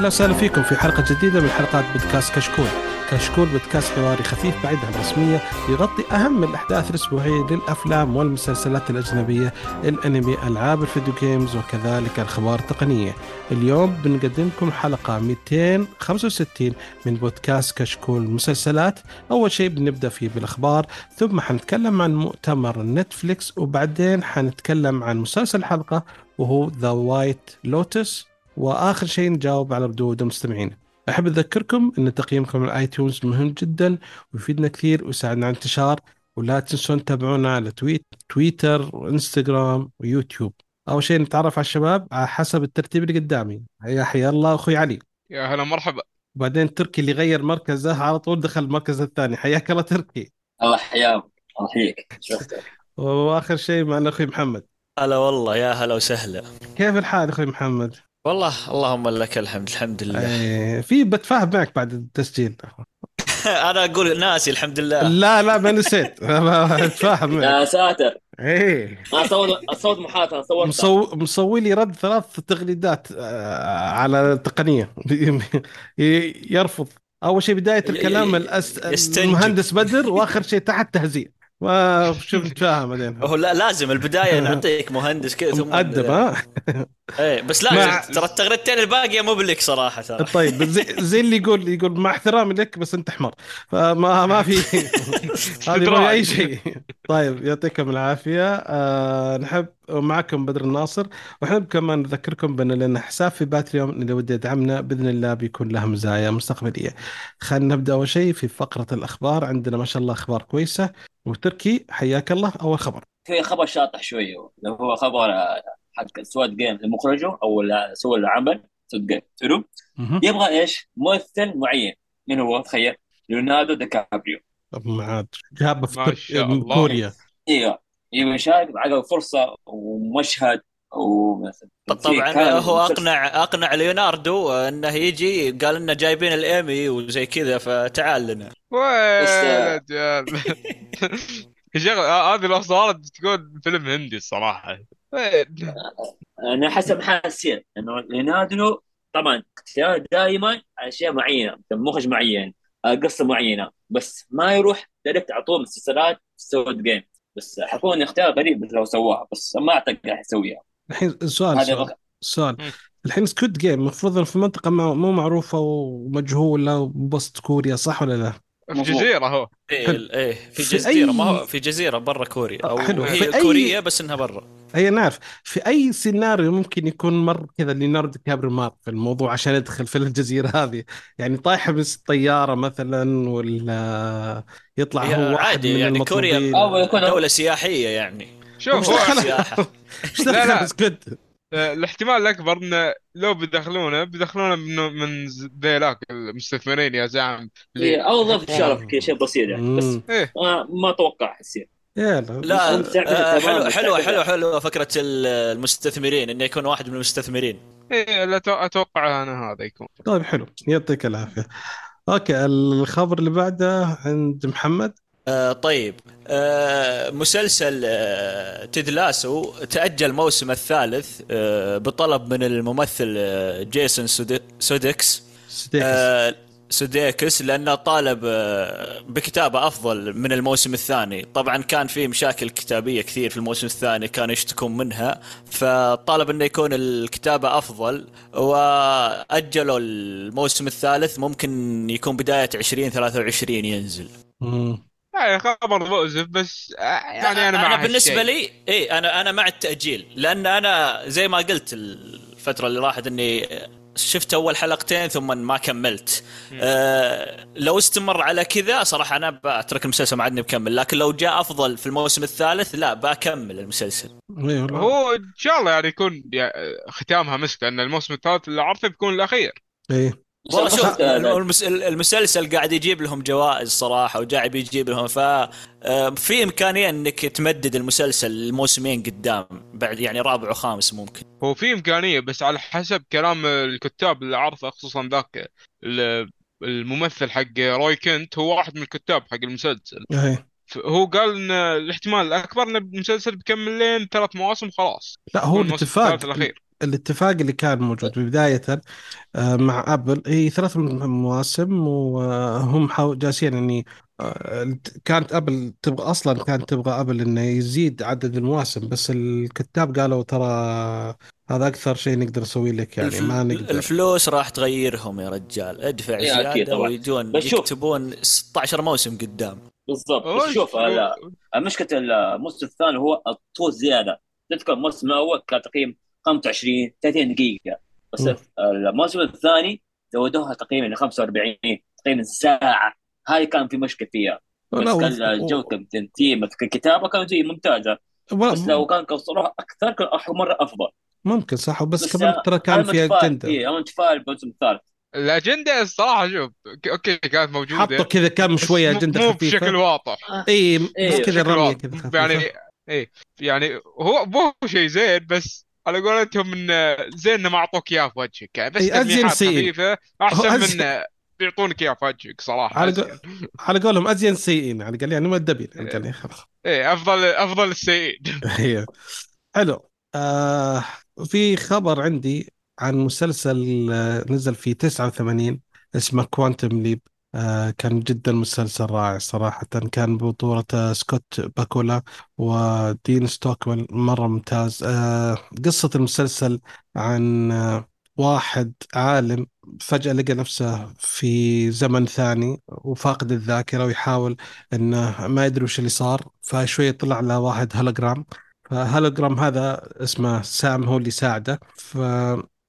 أهلا وسهلا فيكم في حلقة جديدة من حلقات بودكاست كشكول. كشكول بودكاست حواري خفيف بعيد عن الرسمية يغطي أهم الأحداث الأسبوعية للأفلام والمسلسلات الأجنبية، الأنمي، ألعاب ال video games وكذلك الأخبار التقنية. اليوم بنقدم لكم حلقة 265 من بودكاست كشكول مسلسلات. أول شيء بنبدأ فيه بالأخبار، ثم حنتكلم عن مؤتمر نتفليكس وبعدين حنتكلم عن مسلسل الحلقة وهو The White Lotus وآخر شيء نجاوب على ردود المستمعين. أحب أذكركم إن تقييمكم على ال iTunes مهم جدا ويفيدنا كثير ويساعدنا على الانتشار ولا تنسون تتابعونا على تويت تويتر وإنستغرام ويوتيوب. أول شيء نتعرف على الشباب على حسب الترتيب اللي قدامي. يا حيا الله أخوي علي. يا هلا مرحبا وبعدين تركي اللي غير مركزه على طول دخل المركز الثاني حياك الله تركي. الله يحياك الله يحييك وآخر شيء معنا أخوي محمد. هلا والله يا هلا وسهلا كيف الحال أخوي محمد؟ والله اللهم لك الحمد الحمد لله. إيه، في بتفاهم معك بعد التسجيل. أنا أقول ناسي الحمد لله. لا لا ما نسيت. بتفاهم معك. يا ساتر. إيه. أنا صوت صوت محادثة صورتها. مصو... مسوي لي رد ثلاث تغريدات آه، على التقنية. يرفض. أول شيء بداية الكلام الأس... المهندس بدر وآخر شيء تحت تهزيء. ما شوف نتفاهم بعدين. هو لا لازم البداية نعطيك مهندس كذا ثم مؤدب ها؟ إيه بس مع- لازم ترى التغريدتين الباقية مو بلك صراحة ترى. طيب زي, زي اللي يقول يقول مع احترامي لك بس انت حمار فما ما في هذه ما أي شيء. طيب يعطيكم العافية. آه نحب معكم بدر الناصر. ونحب كمان نذكركم بأن لنا حساب في باتريون اللي ودي يدعمنا بإذن الله بيكون له مزايا مستقبلية. خلينا نبدأ أول شيء في فقرة الأخبار. عندنا ما شاء الله أخبار كويسة. وتركي حياك الله أول خبر. في خبر شاطح شوية اللي هو خبر آه، حق Squid Game المخرجه أو اللي سوى العمل Squid Game حلو. يبغى إيش؟ ممثل معين. من هو؟ تخيل؟ ليوناردو دي كابريو. طب ما عاد جابه في. كوريا. إيوه. يبغى يشارك عقب فرصه ومشهد طبعا هو أقنع أقنع ليوناردو إنه يجي قال لنا جايبين الإيمي وزي كذا فتعال لنا. يا رجال. يا شيخ آه، هذه لو صارت تكون فيلم هندي الصراحة. وين أنا حسب ما حسيت إنه ليوناردو طبعا اختيار دائما أشياء معينة مخرج معين آه، قصة معينة. بس ما يروح direct على طول مسلسلات Squid Game بس حيكون اختيار غريب لو سواها بس ما أعتقد راح يسويها. الحين سؤال سؤال مم. الحين Squid Game المفروض في منطقة ما- مو معروفة ومجهولة وبوسط كوريا صح ولا لا؟ في جزيره هو إيه. إيه في في جزيره أي- ما هو في جزيرة برا كوريا أو حلو. هي في أي- كورية بس إنها برا هي نعرف في أي سيناريو ممكن يكون مر كذا ليوناردو دي كابريو مار في الموضوع عشان يدخل في الجزيرة هذه يعني طايحة من الطيارة مثلا ولا يطلع هو واحد عادي من يعني كوريا- المطلوبين أو يكون دولة سياحية يعني شوف لا، لا. دخل سكوت؟ آه، الاحتمال الأكبر إنه لو بيدخلونه بيدخلونه من من ذيلاك المستثمرين يا زعم. إيه، أو ضيف شرف كذا شيء بسيط يعني بس. إيه. ما ما أتوقع يصير. يلا لا. آه، تمام، حلو حلو. حلو حلو فكرة ال- المستثمرين إنه يكون واحد من المستثمرين. إيه لا أتوقع أنا هذا يكون. طيب حلو. يعطيك العافية. Okay الخبر اللي بعده عند محمد. آه طيب. مسلسل آه Ted Lasso تأجل موسم الثالث آه بطلب من الممثل آه جيسون سودي- سوديكس آه لأنه طالب آه بكتابة أفضل من الموسم الثاني، طبعا كان في مشاكل كتابية كثير في الموسم الثاني كانوا يشتكون منها، فطالب إنه يكون الكتابة أفضل وأجلوا الموسم الثالث ممكن يكون بداية 2023 ينزل. مم. يعني خبر مؤسف بس آه، يعني أنا مع أنا بالنسبة. لي اي أنا أنا مع التأجيل لأن أنا زي ما قلت الفترة اللي راحت إني شفت أول حلقتين ثم ما كملت. آه لو استمر على كذا صراحة أنا بترك المسلسل ما عدني بكمل لكن لو جاء أفضل في الموسم الثالث لا بكمل المسلسل. إي والله. هو إن شاء الله يعني يكون يا- ختامها مسك لأن الموسم الثالث اللي عرفه بيكون الأخير. إيه. والله شوف المسلسل قاعد يجيب لهم جوائز صراحة وقاعد يجيب لهم ف آه، في إمكانية إنك تمدد المسلسل الموسمين قدام بعد يعني رابع وخامس ممكن. هو في إمكانية بس على حسب كلام الكتاب اللي عرفه خصوصا ذاك ال- الممثل حق روي كنت هو واحد من الكتاب حق المسلسل. هو قال إن الاحتمال الأكبر إن المسلسل بيكمل لين ثلاث مواسم خلاص لا هو الاتفاق. الثالث الأخير. الاتفاق اللي كان موجود بداية آه، مع Apple هي ثلاث مواسم وهم جالسين يعني آه، كانت Apple تبغى أصلا كانت تبغى Apple إنه يزيد عدد المواسم بس الكتاب قالوا ترى هذا أكثر شيء نقدر نسوي لك يعني الفل- ما نقدر. الفلوس راح تغيرهم يا رجال. ادفع إيه، زيادة. ويجون. يكتبون 16 موسم قدام. بالضبط. شوف هلا مشكله الموسم الثاني هو الطول زيادة. تذكر الموسم الأول كان تقييم 25 30 دقيقة. بس. الموسم الثاني زودوها تقريبا ل 45 تقريبا ساعة. هاي كان في مشكلة فيها. بس لا، كان الجوده التنتيم الكتابه كانت زي ممتازة. بس لو كان قصروها أكثر كان مرة أفضل. ممكن صح. بس بس كمان ترى كان في أجندة. فيه أنا متفائل بالموسم الثالث. الأجندة الصراحة شوف أوكي كانت موجودة. حطوا كذا كم شوية مو- أجندة مو خفيفة. بشكل واضح. اي بس إيه، كذا رمية. كذا يعني إيه يعني هو مو شيء زين بس على قولتهم انه زين إنه ما أعطوك إياه في وجهك. يعني بس تلميحات. خفيفة أحسن من بيعطونك إياه في وجهك صراحة. على. قول على قولهم أزين سيئين على قال يعني مؤدبين. على قال خلاص. إيه أفضل أفضل السيئين حلو. آه في خبر عندي عن مسلسل آه، نزل في 89 اسمه Quantum Leap آه كان جدا مسلسل رائع صراحة. كان بطولة سكوت باكولا ودين ستوكويل مرة ممتاز. آه قصة المسلسل عن آه واحد عالم فجأة لقى نفسه في زمن ثاني وفاقد الذاكرة ويحاول إنه ما يدري وش اللي صار فشوية طلع على واحد hologram ف hologram هذا اسمه سام هو اللي يساعده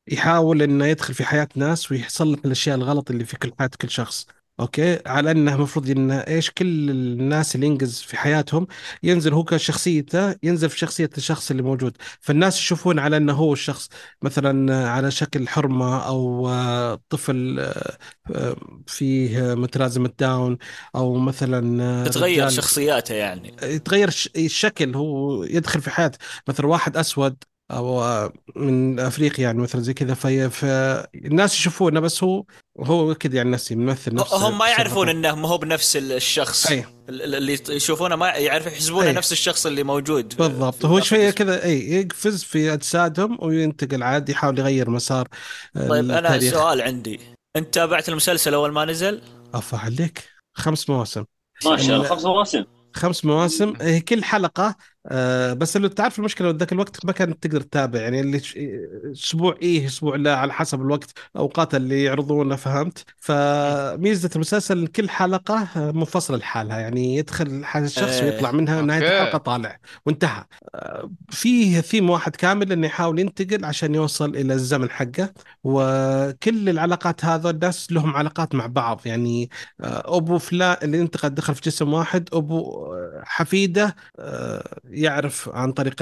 فيحاول إنه يدخل في حياة ناس ويصلح الأشياء الغلط اللي في كل حياة كل شخص. okay؟ على أنه المفروض انه إيش كل الناس اللي ينقذ في حياتهم ينزل هو كشخصيته ينزل في شخصية الشخص اللي موجود. فالناس يشوفون على أنه هو الشخص مثلا على شكل حرمة أو آه، طفل آه، آه، فيه متلازمة داون أو مثلا تتغير شخصياته يعني. يتغير الش- الشكل هو يدخل في حياته. مثلا واحد أسود أو من أفريقيا يعني مثلا زي كذا في فالناس يشوفونه بس هو هو كذا يعني نفسي ممثل نفس هم ما يعرفون. إنه ما هو بنفس الشخص أي ال- اللي يشوفونه ما يعرف يحسبونه أي. نفس الشخص اللي موجود بالضبط هو شوية. كذا أي يقفز في أجسادهم وينتقل عادي يحاول يغير مسار طيب أنا التاريخ. سؤال عندي أنت تابعت المسلسل أول ما نزل؟ أفا عليك خمس مواسم ما شاء الله ال- خمس مواسم خمس مواسم هي كل حلقة آه بس اللي تعرف المشكلة ذاك الوقت ما كانت تقدر تتابع يعني اللي أسبوع إيه أسبوع لا على حسب الوقت أوقات اللي يعرضونه فهمت فميزة المسلسل كل حلقة آه، منفصلة لحالها يعني يدخل الشخص إيه. ويطلع منها نهاية أوكي. الحلقة طالع وانتهى آه، فيه ثيم واحد كامل إنه يحاول ينتقل عشان يوصل إلى الزمن حقه وكل العلاقات هذا الناس لهم علاقات مع بعض يعني آه، أبو فلان اللي انتقل دخل في جسم واحد أبو آه، حفيدة آه، يعرف عن طريق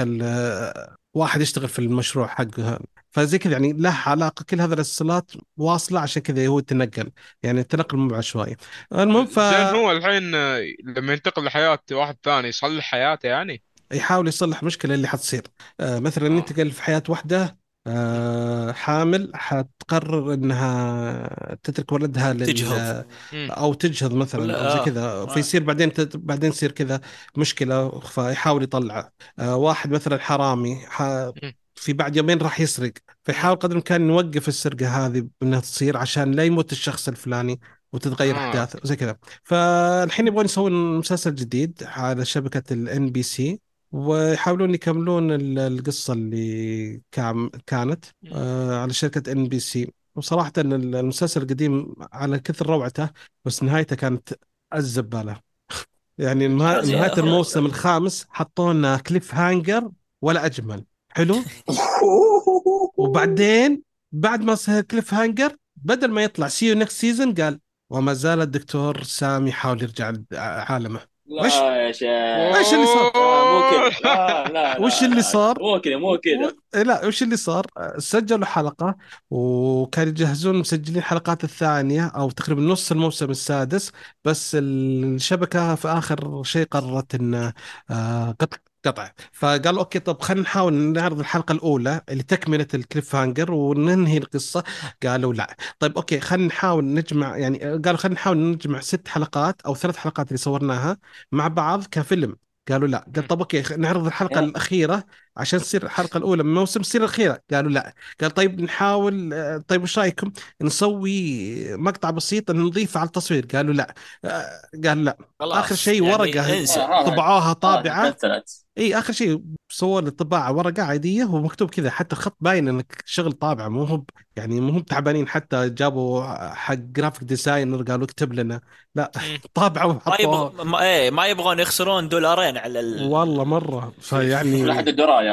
واحد يشتغل في المشروع حقه فزي كذا يعني له علاقة كل هذه الاتصالات واصلة عشان كذا هو تنقل يعني التنقل مو عشوائي المهم ف زين هو الحين لما ينتقل لحياة واحد ثاني يصلح حياته يعني؟ يحاول يصلح مشكلة اللي حتصير. آه، مثلا آه. ينتقل في حياة واحدة آه، حامل حتقرر إنها تترك ولدها لل تجهض. مم. أو تجهض مثلا أو زي آه. كذا آه. فيصير بعدين تت... بعدين يصير كذا مشكلة فيحاول يطلعه آه واحد مثلا حرامي ح... في بعد يومين راح يسرق فيحاول قدر الإمكان يوقف السرقة هذه انها تصير عشان لا يموت الشخص الفلاني وتتغير آه. احداث زي كذا فالحين يبغون يسوون مسلسل جديد على شبكة الان بي سي ويحاولون يكملون ال- القصة اللي كام كانت. آه على شركة NBC وصراحة ان المسلسل القديم على كثر روعته بس نهايته كانت الزبالة. يعني نها-. نهاية الموسم الخامس حطوا لنا cliffhanger ولا أجمل. حلو؟ وبعدين بعد ما صار cliffhanger بدل ما يطلع see you next season قال وما زال الدكتور سام يحاول يرجع عالمه. وش- يا شيخ وش اللي صار؟ لا مو كذا لا لا لا وش اللي. صار؟ مو كذا مو كذا إيه لا وش اللي صار؟ سجلوا حلقة وكانوا يجهزون مسجلين الحلقات الثانية أو تقريبا نص الموسم السادس بس الشبكة في آخر شيء قررت إن آه، قطع قطع. فقالوا okay طب خلينا نحاول نعرض الحلقة الأولى اللي تكملة ال cliffhanger وننهي القصة. قالوا لا. طيب okay خلينا نحاول نجمع يعني قالوا خلينا نحاول نجمع ست حلقات أو ثلاث حلقات اللي صورناها مع بعض كفيلم. قالوا لا. قال طب okay نعرض الحلقة. الأخيرة عشان تصير الحلقة الأولى من الموسم تصير الأخيرة. قالوا لا. قال طيب نحاول آه، طيب وش رأيكم نسوي مقطع بسيط نضيفه على التصوير؟ قالوا لا. آه، قال لا. خلاص آخر شيء يعني ورقة. إنسى. آه، طبعوها طابعة. إي آخر شيء سووا لي طباعة ورقة عادية ومكتوب كذا. حتى الخط باين إنك شغل طابعة مو هو يعني مو هم تعبانين. حتى جابوا حق graphic designer قالوا اكتب لنا. لا. طابعة ما وحطوها يبغى ما, إيه ما يبغون يخسرون دولارين على ال... والله مرة. فيعني لحد الدرايه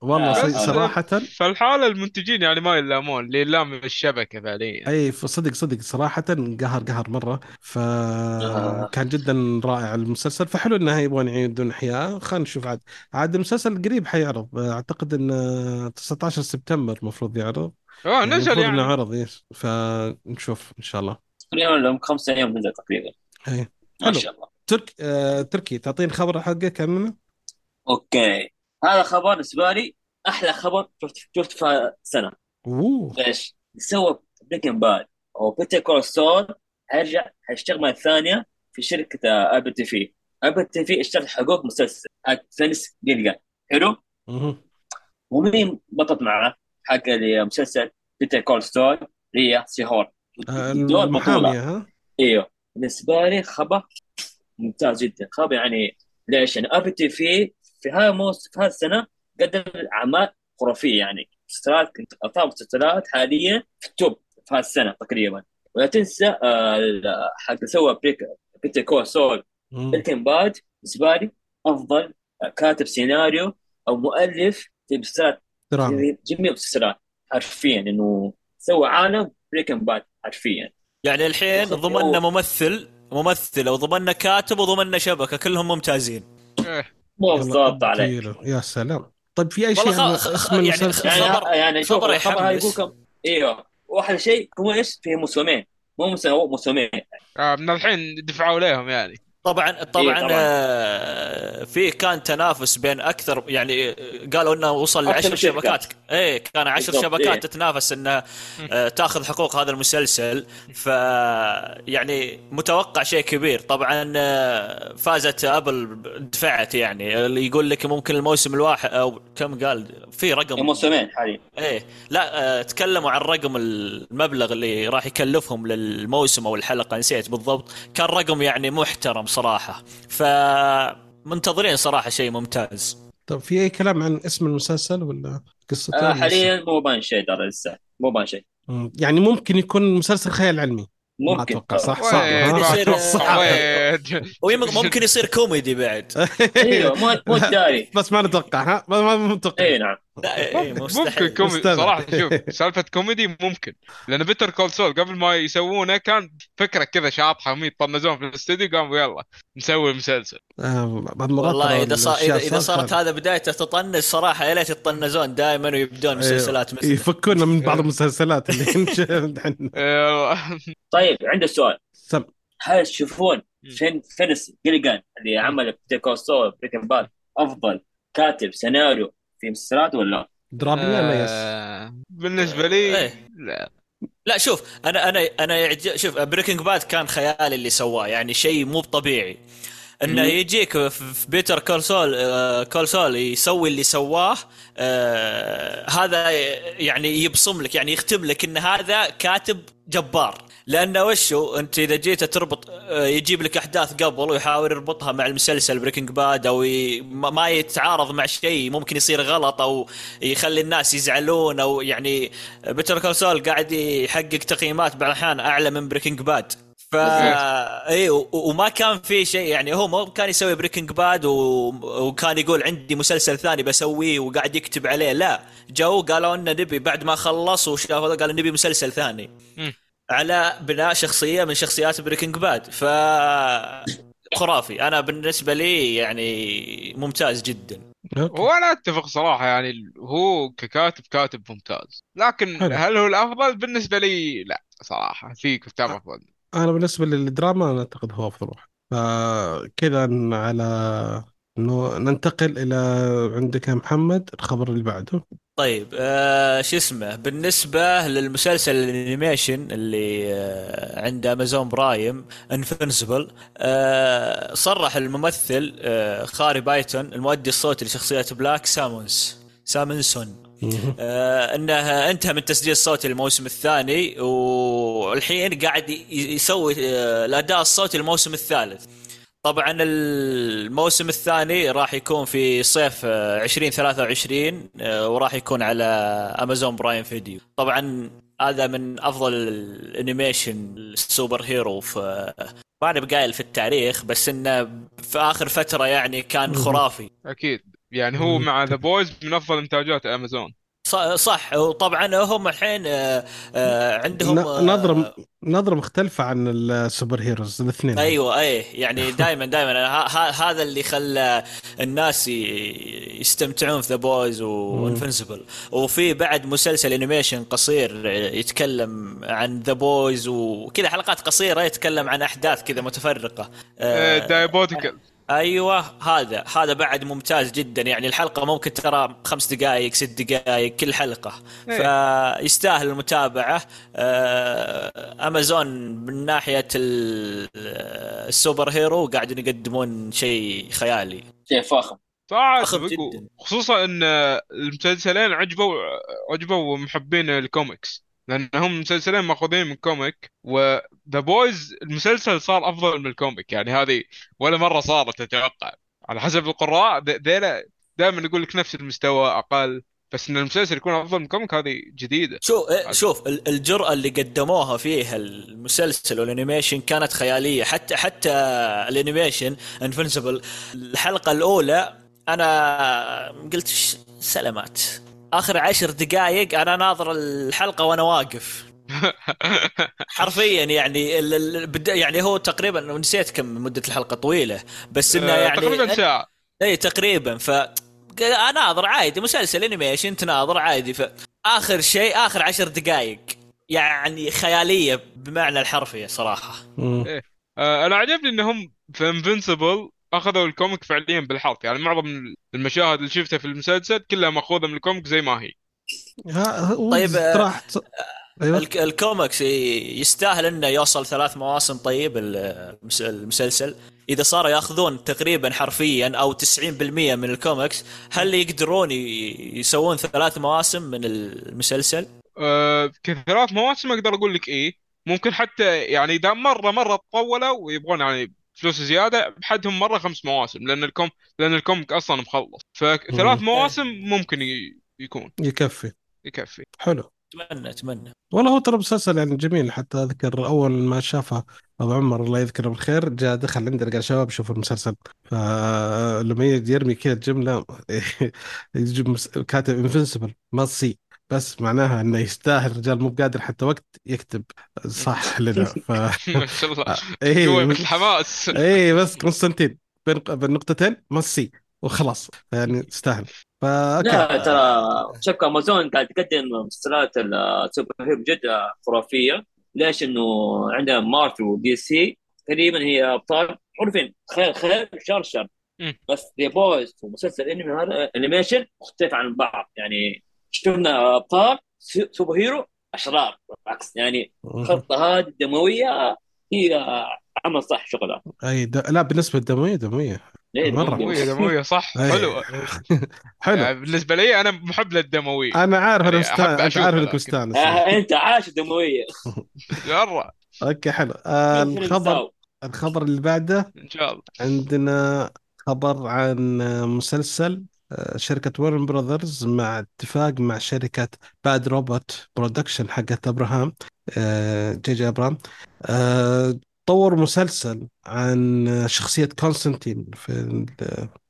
والله آه، ص- بس- صراحة. فالحالة المنتجين يعني ما يلامون اللي يلام الشبكة فعليا أي صدق صدق صراحة قهر قهر مرة. فكان جدا رائع المسلسل. فحلو إنه يبغون يعيدون احياء خلينا نشوف عاد. عاد المسلسل قريب حيعرض. أعتقد انه 19 سبتمبر المفروض يعرض. آه نزل المفروض إنه يعني. عرض yes فنشوف إن شاء الله. تقريبا لهم خمسة أيام نزل تقريبا. اي ما. شاء الله. ترك آه تركي. تعطيني خبر حقك عنه أوكي. هذا خبر بالنسبة لي أحلى خبر شفت شفت في سنة. أوه. ليش؟ سوى Breaking Bad أو Better Call Saul حيرجع حيشتغل مرة ثانية في شركة Apple TV Apple TV اشترت حقوق مسلسل حق فينس جيلجان حلو؟ مهم. ومين بطلت معاه حق المسلسل بيتر كول سول هي سيهور. آه دور ها؟ إيوه. بالنسبة لي خبر ممتاز جدا. خبر يعني ليش؟ يعني ابل تي في في هذا الموسم في هذه السنة قدم أعمال خرافية يعني مسلسلات كنت اطار مسلسلات حاليا في التوب في هذه السنة تقريبا ولا تنسى آه، حق سوى بريك بيتر كو سول. Breaking Bad بالنسبة لي أفضل كاتب سيناريو أو مؤلف في مسلسلات جميع المسلسلات حرفيا إنه سوى عالم Breaking Bad حرفيا يعني الحين. ضمننا ممثل ممثل وضمننا كاتب وضمننا شبكة كلهم ممتازين إيه. بالضبط عليك. يا سلام. طيب في أي شيء خ- خ- اسم يعني يعني خبر- يعني خبر يحمس. إيوه. واحلى شيء هو إيش؟ في موسمين. مو موسم موسمين. آه من الحين دفعوا لهم يعني. طبعا طبعا, طبعاً. آه، في كان تنافس بين أكثر يعني قالوا إنه وصل لعشر. شبكات. إيه كان عشر شبكات إيه. تتنافس انها آه، تأخذ حقوق هذا المسلسل. ف يعني متوقع شيء كبير. طبعا آه، فازت أبل دفعت يعني. اللي يقول لك ممكن الموسم الواحد أو كم قال؟ في رقم. موسمين حاليا. إيه لا تكلموا عن رقم المبلغ اللي راح يكلفهم للموسم أو الحلقة نسيت بالضبط. كان رقم يعني محترم صراحة. فمنتظرين صراحة شيء ممتاز. طب في أي كلام عن اسم المسلسل ولا قصته آه حاليا مو بان شيء ترى لسه. مو بان شيء. يعني ممكن يكون مسلسل خيال علمي. ما ممكن. أتوقع. صح ها؟ يصير- وين وممكن يصير كوميدي بعد. أيوه مو مو داري بس ما نتوقع ها؟ ما متوقع اي نعم. لا إيه، إيه، ممكن مستحيل. كوميدي مستبعد. صراحة شوف سالفة كوميدي ممكن. لأن Better Call Saul قبل ما يسوونه كان فكرة كذا شاطحه وهم يتطنزون في الاستوديو قاموا يلا نسوي مسلسل. آه، والله إذا صار اذا, إذا صارت هذا بدايته تطنز صراحة يا ليت يتطنزون دائما ويبدون مسلسلات أيوة. مثل يفكونا من بعض المسلسلات اللي طيب عندي سؤال. سم. هل تشوفون فين Vince Gilligan اللي عمل Better Call Saul و Breaking Bad أفضل كاتب سيناريو في مسلسلات ولا درامي ولا yes آه، بالنسبة لي إيه. لا. لا شوف أنا أنا أنا يعجب شوف Breaking Bad كان خيالي اللي سواه يعني شيء مو طبيعي. إنه. يجيك في Better Call Saul آه، Call Saul يسوي اللي سواه آه، هذا يعني يبصم لك يعني يختم لك إن هذا كاتب جبار. لأنه وشو؟ أنت إذا جيت تربط آه، يجيب لك أحداث قبل ويحاول يربطها مع المسلسل Breaking Bad أو ي... ما ما يتعارض مع شيء ممكن يصير غلط أو يخلي الناس يزعلون أو يعني Better Call Saul قاعد يحقق تقييمات بعض الأحيان أعلى من Breaking Bad ف اي و- وما كان في شيء يعني هو مو كان يسوي Breaking Bad و... وكان يقول عندي مسلسل ثاني بسويه وقاعد يكتب عليه لا. جو قالوا لنا نبي بعد ما خلص وشافوا قالوا نبي مسلسل ثاني. على بناء شخصية من شخصيات Breaking Bad ف خرافي. أنا بالنسبة لي يعني ممتاز جدا. وأنا أتفق صراحة يعني هو ككاتب كاتب ممتاز. لكن حلو. هل هو الأفضل؟ بالنسبة لي لا صراحة. في كتاب أفضل. أنا بالنسبة للدراما أنا أعتقد هو أفضل واحد. فكذا على انه ننتقل إلى عندك يا محمد الخبر اللي بعده. طيب آه شو اسمه بالنسبة للمسلسل ال animation اللي آه عند Amazon Prime Invincible آه صرح الممثل آه Khary Payton المؤدي الصوتي لشخصية Black Samson Samson مهم. آه انه انتهى من تسجيل الصوتي للموسم الثاني والحين قاعد يسوي آه الأداء الصوتي للموسم الثالث طبعا الموسم الثاني راح يكون في صيف آه، 2023 آه، وراح يكون على Amazon Prime Video طبعا هذا من أفضل ال animation ال superhero في ما أنا بقايل في التاريخ بس إنه في آخر فترة يعني كان. خرافي أكيد يعني هو. مع The Boys من أفضل انتاجات أمازون صح. وطبعا هم الحين آه، آه، عندهم آه، ن- نظرة نظرة مختلفة عن ال superheroes الاثنين. أيوه اي يعني دائما دائما هذا اللي خلى الناس يستمتعون في The Boys و Invincible وفي بعد مسلسل animation قصير يتكلم عن The Boys وكذا حلقات قصيرة يتكلم عن أحداث كذا متفرقة. Diabolical أيوه هذا هذا بعد ممتاز جدا. يعني الحلقة ممكن ترى خمس دقائق ست دقائق كل حلقة. فيستاهل المتابعة. آه، أمازون من ناحية ال- ال superhero قاعدين يقدمون شيء خيالي. شيء فاخر بقوا- جداً. خصوصا إن المسلسلين عجبوا عجبوا محبين الكوميكس. لأن هم مسلسلين مأخوذين من comic و The Boys المسلسل صار أفضل من ال comic. يعني هذه ولا مرة صارت أتوقع على حسب القراء ذيلا دائما يقول لك نفس المستوى أقل. بس إن المسلسل يكون أفضل من ال comic هذه جديدة. شوف إيه، شوف ال- الجرأة اللي قدموها فيها المسلسل وال animation كانت خيالية. حتى حتى ال animation Invincible الحلقة الأولى أنا قلت سلامات. آخر عشر دقائق أنا ناظر الحلقة وأنا واقف. حرفيا يعني ال- ال- بد- يعني هو تقريبا نسيت كم مدة الحلقة طويلة. بس إنه آه، يعني تقريبا ساعة. إي تقريبا. ف اناظر عادي مسلسل animation تناظر عادي. ف آخر شيء آخر عشر دقائق يعني خيالية بمعنى الحرفي صراحة. مم. آه، أنا عجبني إنهم في Invincible أخذوا ال comic فعليا بالحرف يعني معظم المشاهد اللي شفتها في المسلسل كلها مأخوذة من ال comic زي ما هي. طيب، آه، أيوه. الك- الكوميكس ي- يستاهل إنه يوصل ثلاث مواسم طيب المس- المسلسل. إذا صاروا يأخذون تقريبا حرفيا أو 90% من الكوميكس هل يقدرون يسوون ثلاث مواسم من المسلسل؟ أه كثلاث مواسم أقدر أقول لك إيه. ممكن حتى يعني إذا مرة مرة طولوا ويبغون يعني فلوس زيادة بحدهم مرة خمس مواسم لأن الكوم لأن ال comic أصلا مخلص. فثلاث مم. مواسم ممكن ي... يكون. يكفي. يكفي. حلو. أتمنى أتمنى. والله هو ترى مسلسل يعني جميل حتى أذكر أول ما شافه أبو عمر الله يذكره بالخير جاء دخل عندنا قال شباب شوفوا المسلسل. فلما يجي يرمي كذا جملة كاتب Invincible ما سي بس معناها إنه يستاهل الرجال مو قادر حتى وقت يكتب. صح لنا. ف ما شاء الله. إيه قوي مثل الحماس إيه بس فلسطين بين بين نقطتين ميسي وخلاص. يعني تستاهل فاوكي لا ترى شبكه أمازون قاعد تقدم مسلسلات ال super hero بجد خرافية. ليش؟ إنه عندنا مارفل ودي سي. تقريبا هي أبطال معروفين خير خير شر شر. بس The Boys ومسلسل انمي هذا animation مختلف عن بعض. يعني شفنا ابطال سو- super hero أشرار بالعكس. يعني الخطه هذه الدموية هي عمل صح شغلها. أي د... لا بالنسبة للدموية دموية. ليه مرة. دموية دموية صح. أي. حلو. حلو. يعني بالنسبة لي أنا محب للدموية. أنا عارف أنا يعني مستانس أحب أنت عارف انك. مستانس آه أنت عاش الدموية. مره okay حلو. آه الخبر. الخبر اللي بعده. إن شاء الله. عندنا خبر عن مسلسل شركة Warner Brothers مع اتفاق مع شركة Bad Robot Production حقت أبراهام آه، J.J. أبراهام. آه، طور مسلسل عن شخصية كونستانتين في ال-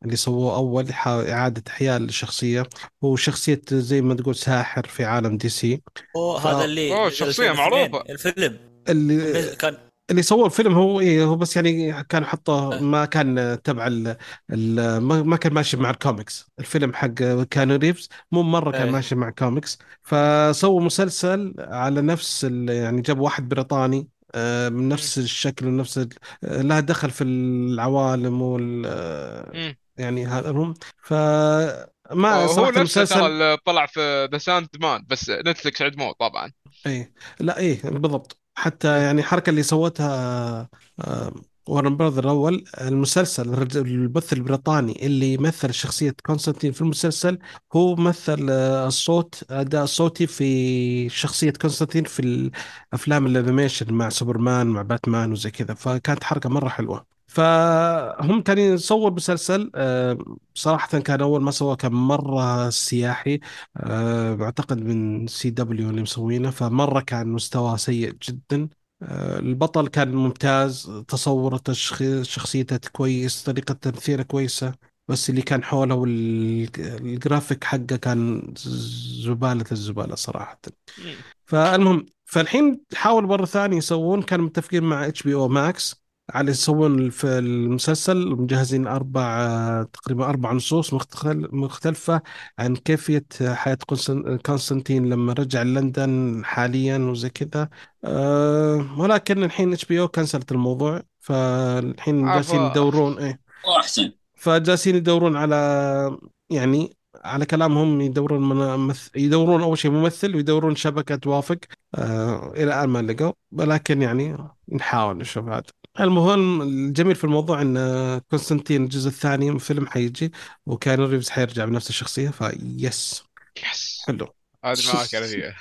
اللي سووه أول إعادة إحياء الشخصية هو شخصية زي ما تقول ساحر في عالم دي سي. أوه ف- هذا اللي أوه، شخصية معروفة. الفيلم. اللي كان اللي سووا الفيلم هو إيه هو بس يعني كان حطه ما كان تبع ال ال ما ما كان ماشي مع الكوميكس. الفيلم حق كانو ريفز مو مرة كان إيه. ماشي مع كوميكس فسووا مسلسل على نفس ال يعني جابوا واحد بريطاني آه، من نفس الشكل ونفس آه، لها دخل في العوالم وال آه،. يعني هذا هم فما هو صراحة نفسه المسلسل ترى طلع في The Sandman بس نتفلكس عدموه طبعا. إيه لا إيه بالضبط. حتى يعني الحركه اللي سوتها آه، Warner Brother الأول المسلسل البث البريطاني اللي يمثل شخصية كونستانتين في المسلسل هو مثل آه، الصوت أداء صوتي في شخصية كونستانتين في الأفلام ال animation مع سوبرمان مع باتمان وزي كذا. فكانت حركة مرة حلوة. فهم كانوا صور مسلسل آه، صراحة كان أول ما سواه كان مرة سيء. آه، أعتقد من CW اللي مسوينه فمرة كان مستواه سيء جدا. آه، البطل كان ممتاز تصوره شخصيته كويس طريقة تمثيله كويسة بس اللي كان حوله والجرافيك حقه كان زبالة الزبالة صراحة. فالمهم فالحين حاولوا مرة ثانية يسوون كانوا متفقين مع HBO Max على يسوون في المسلسل مجهزين أربع تقريبا أربع نصوص مختل- مختلفة عن كيفية حياة كونستانتين لما رجع لندن حاليا وزي كذا. أه ولكن الحين HBO كنسلت الموضوع فالحين جالسين يدورون إيه. واحسن فجالسين يدورون على يعني على كلامهم يدورون من ممث- يدورون أول شيء ممثل ويدورون شبكة توافق آه إلى الآن ما لقوا ولكن يعني نحاول نشوف هذا المهم الجميل في الموضوع إن كونستانتين الجزء الثاني من الفيلم حيجي وكيانو ريفز حيرجع بنفس الشخصية فيس yes حلو. هذه معك فيها.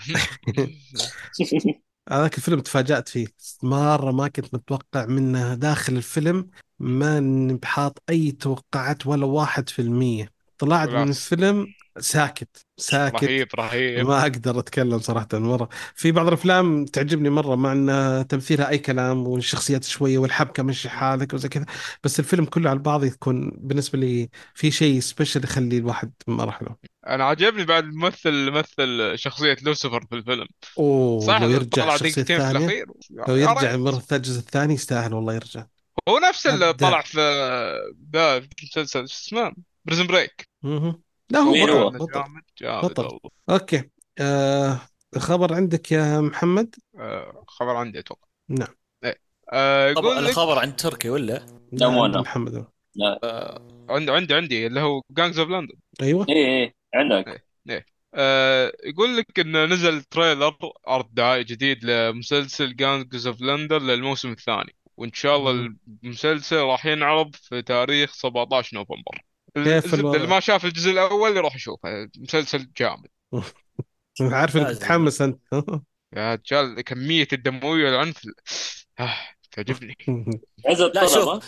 هذاك الفيلم تفاجأت فيه. مرة ما كنت متوقع منه داخل الفيلم ما بحاط أي توقعات ولا واحد في المية. طلعت من. الفيلم ساكت ساكت. رهيب رهيب. ما أقدر أتكلم صراحة مرة في بعض الأفلام تعجبني مرة مع أن تمثيلها أي كلام والشخصيات شوية والحبكة مشي حالك وزي كذا بس الفيلم كله على بعض يكون بالنسبة لي في شيء سبيشل يخلي الواحد مرة حلو أنا عجبني بعد الممثل اللي مثل شخصية لوسيفر في الفيلم. أوه صح لو يرجع الثانية الأخير. لو يرجع ثانية الجزء الثاني يستاهل والله يرجع. هو نفس اللي. طلع في ذا مسلسل شو اسمه؟ Prison Break. لا هو بطل؟ بطل. جامد جامد بطل. والله. أوكي. آه الخبر عندك يا محمد؟ آه، خبر عندي أتوقع. نعم. إيه. آه، طب يقول لك الخبر عن تركي ولا؟ لا مو عند أنا. محمد عندي عندي عندي اللي هو Gangs of London أيوه. إيه إيه عندك. آه، يقول لك انه نزل trailer عرض دعائي جديد لمسلسل Gangs of London للموسم الثاني وإن شاء الله. المسلسل راح ينعرض في تاريخ 17 نوفمبر. كيف؟ اللي ما شاف الجزء الأول يروح يشوفه مسلسل جامد عارف انك. تتحمس أنت يا رجال كمية الدموية والعنف آه تعجبني. لا شوف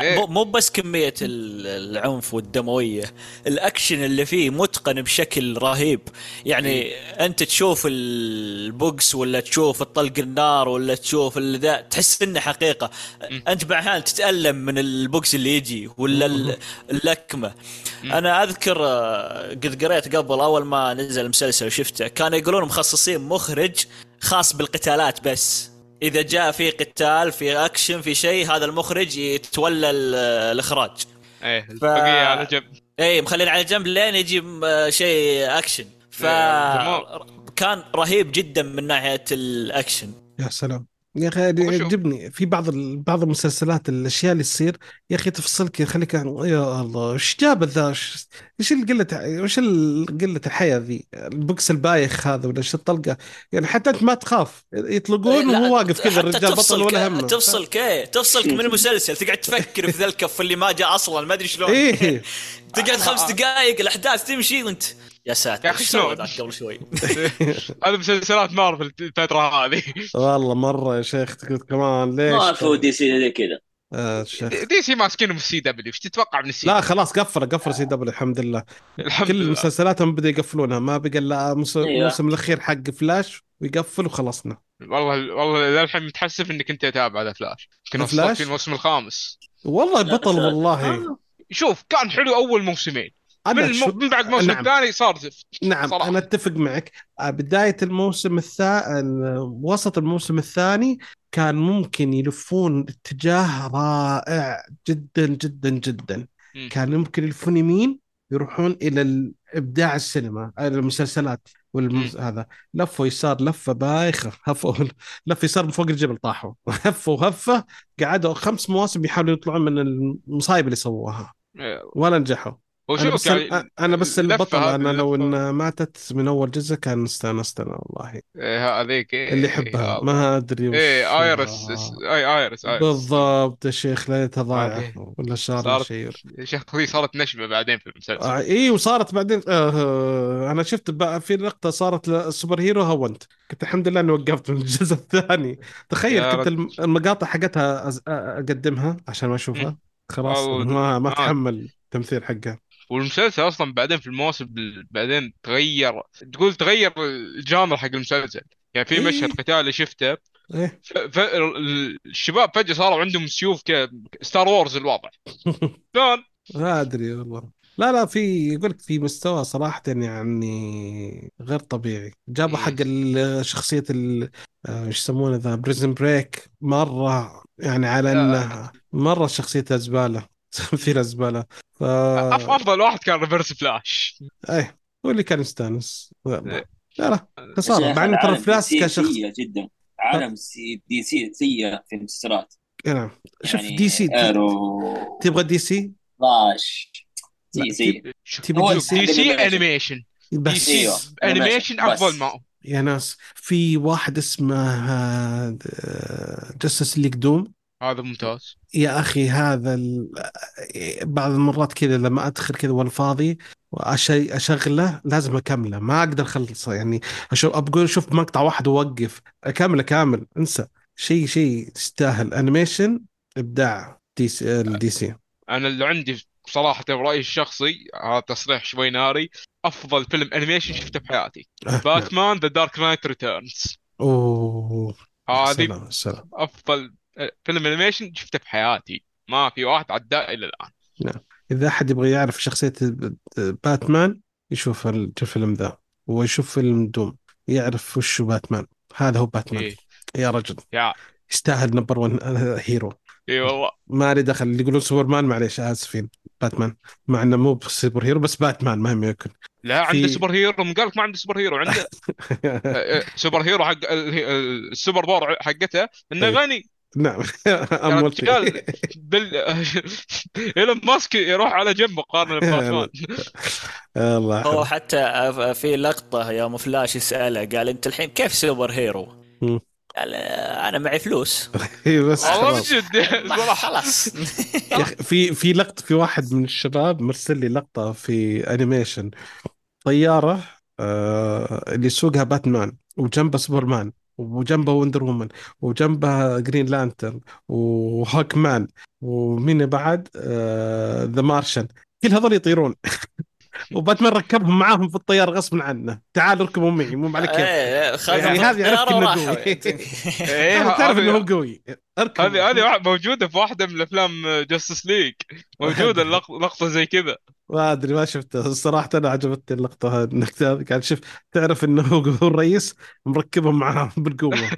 إيه. مو- بس كمية ال- العنف والدموية الأكشن اللي فيه متقن بشكل رهيب. يعني أنت تشوف ال box ولا تشوف الطلق النار ولا تشوف ذا تحس إنه حقيقة. مم. أنت بأحيان تتألم من ال box اللي يجي ولا ال- اللكمة. مم. أنا أذكر آه، قد قريت قبل أول ما نزل المسلسل وشفته كانوا يقولون مخصصين مخرج خاص بالقتالات بس. إذا جاء في قتال في اكشن في شيء هذا المخرج يتولى ال- الإخراج. إيه البقية على جنب. اي مخلين على جنب لين يجي م- شيء اكشن ف إيه، كان رهيب جدا من ناحية الاكشن يا سلام. يا أخي؟ يعجبني في بعض ال- بعض المسلسلات الأشياء اللي تصير يا أخي تفصلك يخليك يا الله إيش جاب ذا؟ إيش القله إيش قلة الحياة ذي؟ البوكس البايخ هذا ولا إيش الطلقة؟ يعني حتى أنت ما تخاف. يطلقون وهو واقف كذا الرجال بطل ولا همه. تفصلك إيه تفصلك من المسلسل. تقعد تفكر في ذا الكف اللي ما جاء أصلا ما أدري شلون. إيه. تقعد خمس دقائق الأحداث تمشي وأنت يا ساتر يا سوى شلون؟ ذاك قبل شوي؟ هذا مسلسلات مارفل الفترة هذه. والله مرة يا شيخ تقول كمان ليش؟ ما في D C زي كذا. آه شيخ. دي سي ماسكينهم في السي دبليو إيش تتوقع من ال C لا خلاص قفل قفل CW الحمد لله. الحمد كل مسلسلاتهم بدأوا يقفلونها ما بقى إلا. الموسم الأخير حق فلاش ويقفل وخلصنا. والله والله للحين متحسف اني كنت اتابع على فلاش؟ وصلت في الموسم الخامس. والله بطل والله. آه. شوف كان حلو أول موسمين. من, أنا الم... شو... من بعد الموسم نعم. الثاني صار زفت نعم صراحة. أنا أتفق معك. آه، بداية الموسم الثاني وسط الموسم الثاني كان ممكن يلفون اتجاه رائع جدا جدا جدا. مم. كان ممكن يلفون يمين يروحون إلى الابداع السينما آه، المسلسلات والمس... هذا. لفوا يسار لفة بايخة هفوا لف يسار من فوق الجبل طاحوا. هفوا هفه قعدوا خمس مواسم يحاولوا يطلعون من المصايب اللي سووها. إيه، ولا نجحوا. هو أنا شوف بس يعني أنا بس البطل أنا لو. ان ماتت من أول جزء كان استانست أنا والله. إيه هذيك إيه اللي يحبها الله. ما أدري وش إيه Iris اي Iris Iris. بالضبط يا شيخ ليتها ضايعه ولا صار صارت شيء شخصية صارت نشبة بعدين في المسلسل. آه اي وصارت بعدين. آه أنا شفت بقى في لقطة صارت ال superhero هونت. كنت الحمد لله إني وقفت من الجزء الثاني. تخيل يا كنت المقاطع حقتها أز- أقدمها عشان ما أشوفها. خلاص ما ما آه. اتحمل التمثيل حقه والمسلسل أصلا بعدين في الموسم بال- بعدين تغير تقول تغير ال genre حق المسلسل. يعني في إيه. مشهد قتالي شفته ف... ال- الشباب فجأة صاروا عندهم سيوف ك Star Wars الوضع. شلون؟ ما أدري والله. لا لا في يقول لك في مستوى صراحة يعني غير طبيعي. جابوا. حق شخصية ال آه، إيش يسمونه ذا Prison Break مرة يعني على إنه مرة شخصيته زبالة. تمثيله زبالة ف أفضل واحد كان Reverse Flash إيه هو اللي كان يستانس. إيه. لا لا شيخ مع إنه ترى DC كشخص جدا. عالم سي دي سي سيء في المسلسلات نعم. شوف يعني دي سي ايرو تبغى دي سي فلاش. تبي هو دي دي سي سي حق انيميشن دي بس. سي انيميشن animation. أفضل. معه. يا ناس في واحد اسمه جستس ليج دوم هذا ممتاز. يا أخي هذا ال... بعض المرات كذا لما أدخل كذا وأنا فاضي وأشي أشغله لازم أكمله. ما أقدر أخلصه. يعني أشوف ابقى أشوف مقطع واحد واوقف أكمله كامل. انسى. شيء شيء تستاهل animation إبداع. DC ال DC. أنا اللي عندي صراحة برأيي الشخصي هذا تصريح شوي ناري أفضل فيلم animation شفته بحياتي. Batman The Dark Knight Returns أوه. هذه أفضل فيلم animation شفته بحياتي ما في واحد عداه إلى الآن. إذا أحد يبغى يعرف شخصية باتمان يشوف الفيلم ذا. ويشوف فيلم Doom يعرف وش باتمان. هذا هو باتمان. إيه. يا رجل. يا. يستاهل number 1 hero إي والله. ما لي دخل. اللي يقولون سوبرمان معليش آسفين. باتمان. مع إنه مو superhero بس باتمان مهم يكون لا في- عنده superhero قال لك ما عنده superhero عنده آه، آه، superhero حق ال- ال- ال superpower حقته. إنه إيه. غني. نعم. يا امولتي رجال بال إيلون ماسك يروح على جنب مقارنة بباتمان. الله هو. حتى في لقطة يوم فلاش يسأله قال أنت الحين كيف superhero؟ قال أنا معي فلوس. إيه بس والله من خلاص. جد خلاص في في لقطة في واحد من الشباب مرسل لي لقطة في animation طيارة آه اللي يسوقها باتمان وجنبه سوبرمان. وجنبه Wonder Woman وجنبه Green Lantern و Hawkman ومين بعد؟ آه The Martian كل هذول يطيرون. وباتمان ركبهم معاهم في الطيارة غصبا عنه. تعال اركبوا معي مو عليك كيف إيه، يعني هذه عرفت إنه. قوي. إيه، تعرف إنه هو قوي. أركب هذه هذه واحد- موجودة في واحدة من الأفلام Justice League موجودة لقطة زي كذا. ما أدري ما شفته. الصراحه أنا عجبتني اللقطة إنك تأ- قاعد شوف تعرف إنه هو هو الرئيس مركبهم معاه بالقوة.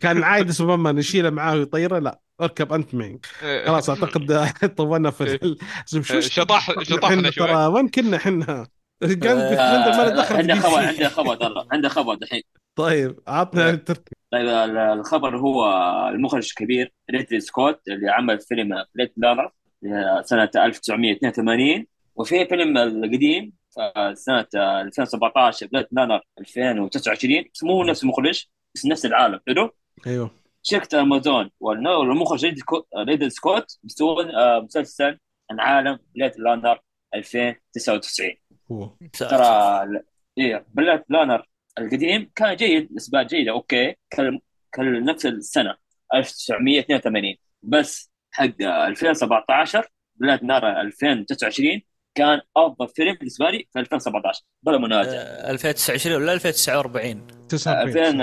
كان عايد سوبرمان يشيله معاه ويطيره لا أركب أنت معي إيه، خلاص أعتقد طولنا في ال- شو شطح شطحنا شوي. ترى وين كنا إحنا؟ قال آه، Defender ما له دخل في عنده خبر. عنده خبر ترى عنده خبر دحين. طيب عطنا ترك- طيب ال- الخبر هو المخرج الكبير ريدلي سكوت اللي عمل فيلم Blade Runner سنة 1982 وفي فيلم القديم سنة 2017 Blade Runner 2029 بس مو نفس المخرج بس نفس العالم حلو؟ أيوه. شركة أمازون والمخرج ريدلي سكوت- بيسوون آه، مسلسل عن عالم Blade Runner 2099 هو ترى إيه Blade Runner القديم كان جيد نسبات جيدة أوكي. كان كان نفس السنة 1982 بس حق 2017 Blade Runner 2029 كان أفضل فيلم بالنسبة لي في 2017 بلا منازع آه، 2029 ولا 2049 49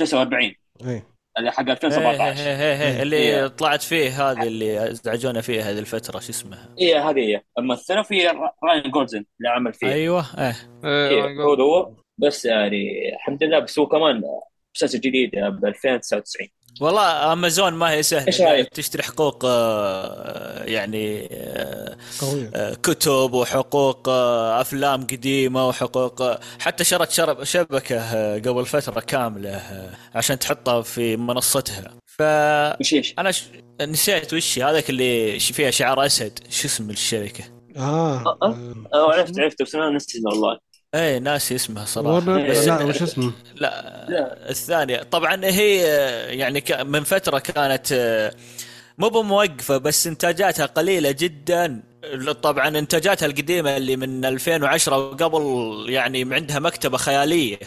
2049 اي اللي حق إيه، 2017 إيه، إيه، إيه، اللي. طلعت فيه هذه اللي أزعجونا فيها هذه الفترة شو اسمها؟ إيه هذه هي. الممثله في Ryan Gosling اللي عمل فيه أيوه إيه. إيه هو بس يعني الحمد لله بس هو كمان مسلسل جديد ب 2099 والله أمازون ما هي سهلة تشتري حقوق آه، يعني آه، آه، كتب وحقوق أفلام قديمة وحقوق حتى شرت شرب شبكة قبل فترة كاملة عشان تحطها في منصتها. ف؟ أنا ش... نسيت وش هذاك اللي فيها شعار أسد شو اسم الشركة؟ آه, آه، آه. آه عرفت عرفت بس أنا نسيت والله. إيه ناسي اسمها صراحة. ورنر بس لا وش اسمه؟ لا. الثانية. طبعا هي يعني من فترة كانت مو بموقفة بس إنتاجاتها قليلة جدا. طبعا إنتاجاتها القديمة اللي من 2010 وقبل يعني عندها مكتبة خيالية.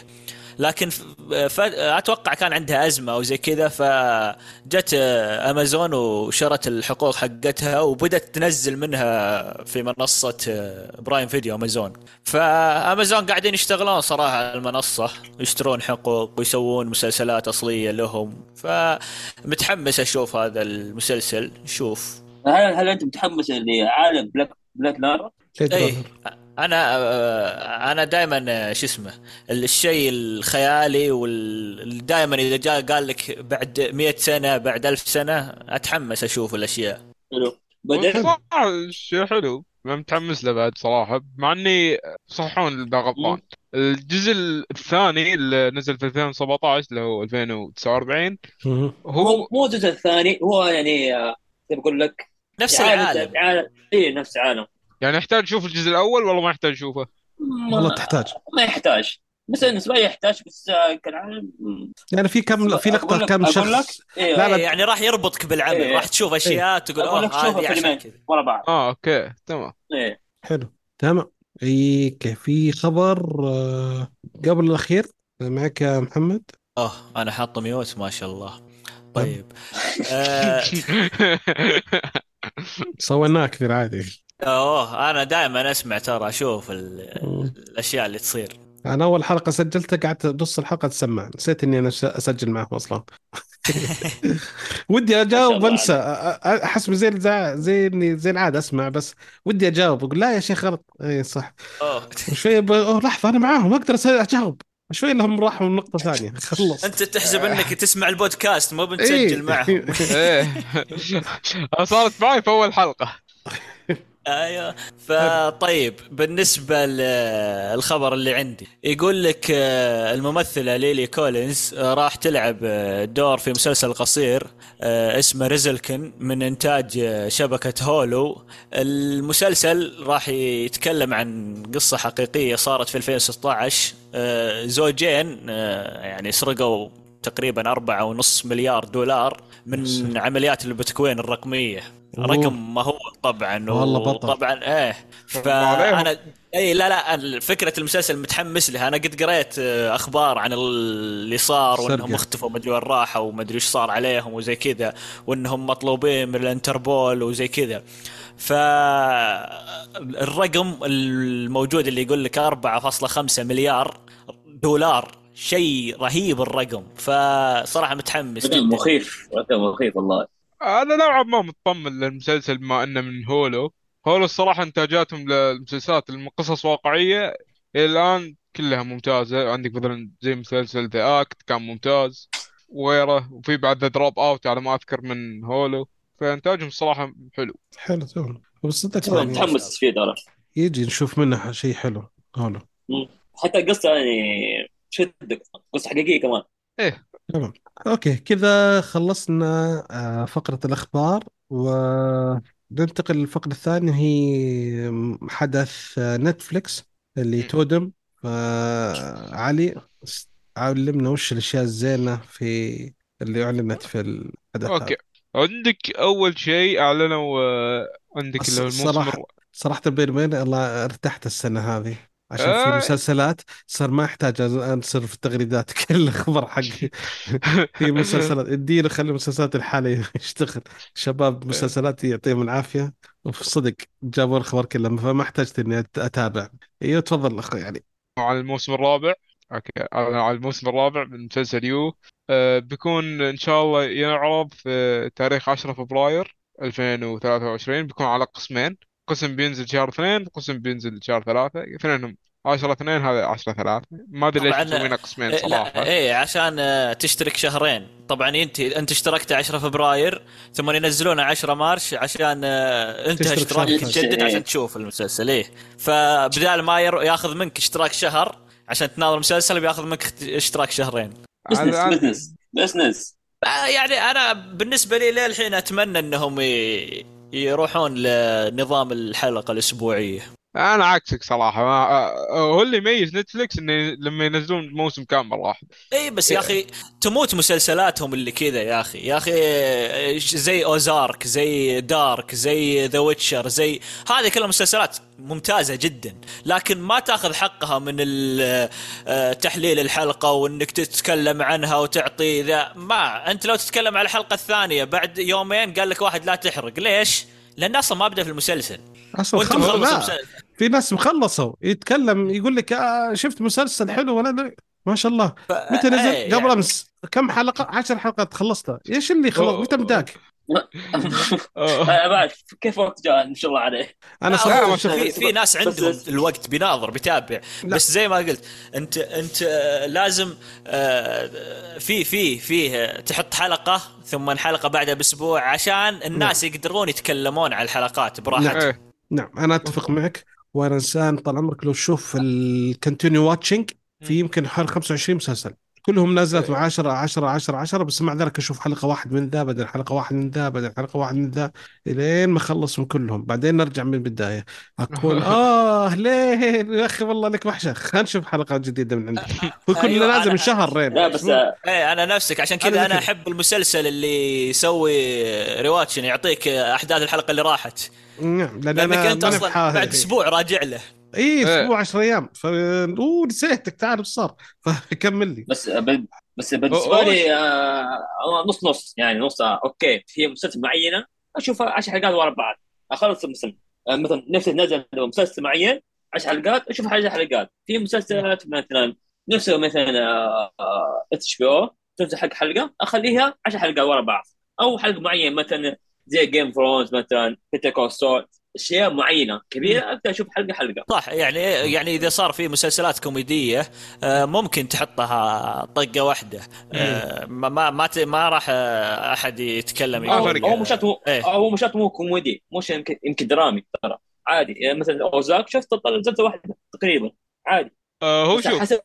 لكن ف... ف... أتوقع كان عندها أزمة أو زي كذا فجت أمازون وشرت الحقوق حقتها وبدت تنزل منها في منصة آه، برايم فيديو أمازون. فأمازون قاعدين يشتغلون صراحة على المنصة يشترون حقوق ويسوون مسلسلات أصلية لهم. فمتحمس أشوف هذا المسلسل نشوف هل هل أنت متحمس لعالم Blade Blade Runner. أنا آه، أنا دائما شو اسمه الشيء الخيالي وال دائما إذا جاء قال لك بعد 100 سنة بعد ألف سنة أتحمس أشوف الأشياء. حلو. صراحة شيء حلو. أنا متحمس له بعد صراحة. مع إني صححون اذا غلطان الجزء الثاني اللي نزل في 2017 اللي هو 2049 مهم. هو مو الجزء الثاني هو يعني آه، كيف أقول لك؟ نفس عالم- العالم. عالم. اي نفس عالم يعني يحتاج أشوف الجزء الأول؟ ولا ما يحتاج اشوفه؟ ما- والله تحتاج. ما يحتاج. بس بالنسبة لي يحتاج بس كالعالم مم. يعني في كم في لقطة كم أقول لك؟ شخص إيه، لا، لا. إيه. يعني راح يربطك بالعمل إيه. راح تشوف أشياء تقول اوه لك شوف هذه عشان كذا. ورا بعض. آه أوكي. تمام. إيه. حلو. تمام. إي ك- في خبر آه، قبل الأخير معك يا محمد؟ اوه أنا حاطه ميوت ما شاء الله. طيب. سويناه كثير عادي أوه أنا دائما أسمع ترى أشوف. الأشياء اللي تصير. أنا أول حلقة سجلتها قعدت نص الحلقة تسمع. نسيت إني أنا أسجل معهم أصلا. ودي أجاوب وأنسى. أحس زي زي اني زي العاده أسمع بس. ودي أجاوب أقول لا يا شيخ غلط. إي صح. شوي ب... أوه لحظة أنا معاهم أقدر أجاوب. شوي لهم راحوا من نقطه ثانية. خلص. أنت تحسب إنك تسمع البودكاست مو إيه. بتسجل معهم. إيه. صارت معي في أول حلقة. أيوه. فطيب بالنسبة للخبر اللي عندي يقول لك آه، الممثلة ليلي كولينز آه، راح تلعب آه، دور في مسلسل قصير اسمه ريزلكن من إنتاج شبكة هولو. المسلسل راح يتكلم عن قصة حقيقية صارت في 2016 آه، زوجين يعني سرقوا تقريبا أربعة ونص مليار دولار من عمليات البيتكوين الرقمية. رقم مهول طبعا والله بطل. طبعا إيه. فانا إي لا لا فكرة المسلسل متحمس لها. أنا قد قريت آه، أخبار عن اللي صار وإنهم سرقة. اختفوا مدري وين راحوا ومدري إيش صار عليهم وزي كذا وإنهم مطلوبين من الانتربول وزي كذا. فالرقم الموجود اللي يقول لك 4.5 مليار دولار. شيء رهيب الرقم. فصراحة متحمس رقم جدا. مخيف رقم مخيف والله. أنا نوعا ما مطمن للمسلسل بما إنه من Hulu. Hulu الصراحة إنتاجاتهم للمسلسلات القصص واقعية إلى الآن كلها ممتازة. عندك مثلا زي مسلسل The Act كان ممتاز وغيره. وفي بعد The Dropout على ما أذكر من Hulu. فإنتاجهم الصراحة حلو. حلو تمام بس صدق والله يعني متحمس فيه ترى. يجي نشوف منه شيء حلو Hulu. حتى القصة يعني تشدك قصة حقيقية كمان. تمام. okay كذا خلصنا آه، فقرة الأخبار وننتقل للفقرة الثانية هي حدث آه، Netflix اللي م. Tudum. فعلي س- علمنا وش الأشياء الزينة في اللي أعلنت في الحدث هذا أوكي. عندك أول شيء أعلنوا آه، عندك اللي هو الموسم الصراحة الر... صراحة بيني وبينك الله ارتحت السنة هذه. عشان في آه. مسلسلات صار ما احتاج أنصر في التغريدات كل الخبر حق في مسلسلات اديله خلي المسلسلات الحالية يشتغل. شباب مسلسلات يعطيهم العافية. وفي صدق جابوا الخبر كله فما احتجت إني أتابع. إيوه تفضل أخوي يعني. على الموسم الرابع. okay. على الموسم الرابع من مسلسل You. آه، بيكون إن شاء الله يعرض في تاريخ 10 فبراير 2023 بيكون على قسمين. قسم بينزل شهر اثنين قسم بينزل شهر ثلاثة اثنينهم 10 اثنين هذا 10 ثلاثة. ما أدري ليش طبعاً، مسوينها قسمين إيه، صراحة لا إيه عشان آه، تشترك شهرين. طبعا أنت أنت اشتركت 10 فبراير ثم ينزلونه 10 March عشان آه، أنت اشتراكك شهر. يتجدد إيه. عشان تشوف المسلسل. إيه. فبدال ما ياخذ منك اشتراك شهر عشان تناظر المسلسل بياخذ منك اشتراك شهرين. business business business يعني أنا بالنسبة لي للحين أتمنى إنهم ي- يروحون لنظام الحلقة الأسبوعية. أنا عكسك صراحة. ما هو اللي يميز Netflix إنه لما ينزلون موسم كامل واحد. إي بس يا أخي تموت مسلسلاتهم اللي كذا يا أخي. يا أخي زي Ozark زي Dark زي The Witcher زي هذه كلها مسلسلات ممتازة جدا. لكن ما تأخذ حقها من تحليل الحلقة وإنك تتكلم عنها وتعطي ذا. ما أنت لو تتكلم على الحلقة الثانية بعد يومين قال لك واحد لا تحرق. ليش؟ لأن أصلا ما بدأ في المسلسل. أصلا وأنت مخلص المسلسل. في ناس مخلصوا يتكلم يقول لك آه شفت مسلسل حلو ولا لا ما شاء الله متى نزل؟ إيه، قبل يعني. أمس كم حلقة؟ عشر حلقات خلصتها إيش اللي خلص. متى بداك؟ أنا بعرف كيف وقت جاء ما شاء الله عليه أنا صراحة في, في ناس عندهم بس- الوقت بيناظر بيتابع لا. بس زي ما قلت انت أنت آه، لازم آه، في في فيه تحط حلقة ثم حلقه بعدها بأسبوع عشان الناس يقدرون يتكلمون على الحلقات براحتهم إيه. نعم أنا أتفق معك وأنا انسان طال عمرك لو تشوف ال continue watching في يمكن حوالي 25 مسلسل. كلهم نازلت مع 10 10 10 10 بس مع ذلك أشوف حلقة واحد من ذا بعدين حلقة واحد من ذا بعدين حلقة واحد من ذا إلين ما اخلص من كلهم. بعدين نرجع من البداية. اكون آه ليه؟ يا أخي والله لك وحشة. خلينا نشوف حلقة جديدة من عندك. وكل أيوة، نازل أنا- من شهرين لا بس إيه أنا نفسك. عشان كذا أنا. أحب المسلسل اللي يسوي rewatching يعطيك أحداث الحلقة اللي راحت. نعم لأن لأنك أنا أنت أصلا. بعد أسبوع راجع له. اي إيه. أسبوع 10 أيام. ف أوه نسيتك تعرف إيش صار فكمل لي. بس بس بالنسبة أوه. لي آه نص نص يعني نص آه okay في مسلسل معينة أشوف 10 حلقات ورا بعض. أخلص المسلسل. آه مثلا نفسي نزل مسلسل معين 10 حلقات أشوف 10 حلقات. في مسلسلات مثلا نفسه مثلا آه، HBO تنزل حق حلقة أخليها 10 حلقات ورا بعض. أو حلقة معينة مثلا زي Game of Thrones مثلا Better Call Saul أشياء معينة. كبيرة أقدر أشوف حلقة حلقة. صح يعني يعني إذا صار في مسلسلات كوميدية آه، ممكن تحطها طقة واحدة. آه، ما ما ما, ت- ما راح آه، أحد يتكلم يقول شرط مو إيه. أو مش شرط مو كوميدي مش يمكن يمكن درامي ترى. عادي يعني مثلا Ozark شفت زلزال واحدة تقريبا. عادي. آه، هو شوف. حسب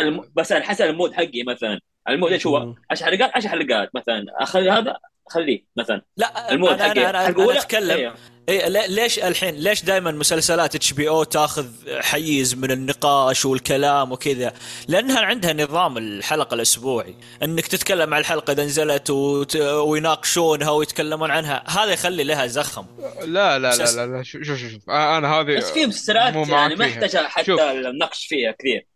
الم... بس حسب ال mood حقي مثلا. ال mood إيش هو؟ 10 حلقات 10 حلقات مثلا. اخلي هذا اخليه مثلا. لا ال mood أنا حقي أنا, أنا, أنا أتكلم. إيه. إيه لي- ليش الحين ليش دائما مسلسلات HBO تاخذ حيز من النقاش والكلام وكذا؟ لأنها عندها نظام الحلقة الأسبوعي. إنك تتكلم عن الحلقة إذا نزلت وت... ويناقشونها ويتكلمون عنها. هذا يخلي لها زخم. لا لا لا. لا, لا شوف شوف شوف آه، أنا هذه بس في مسلسلات يعني ما. يحتاج حتى شوف. النقش فيها كثير.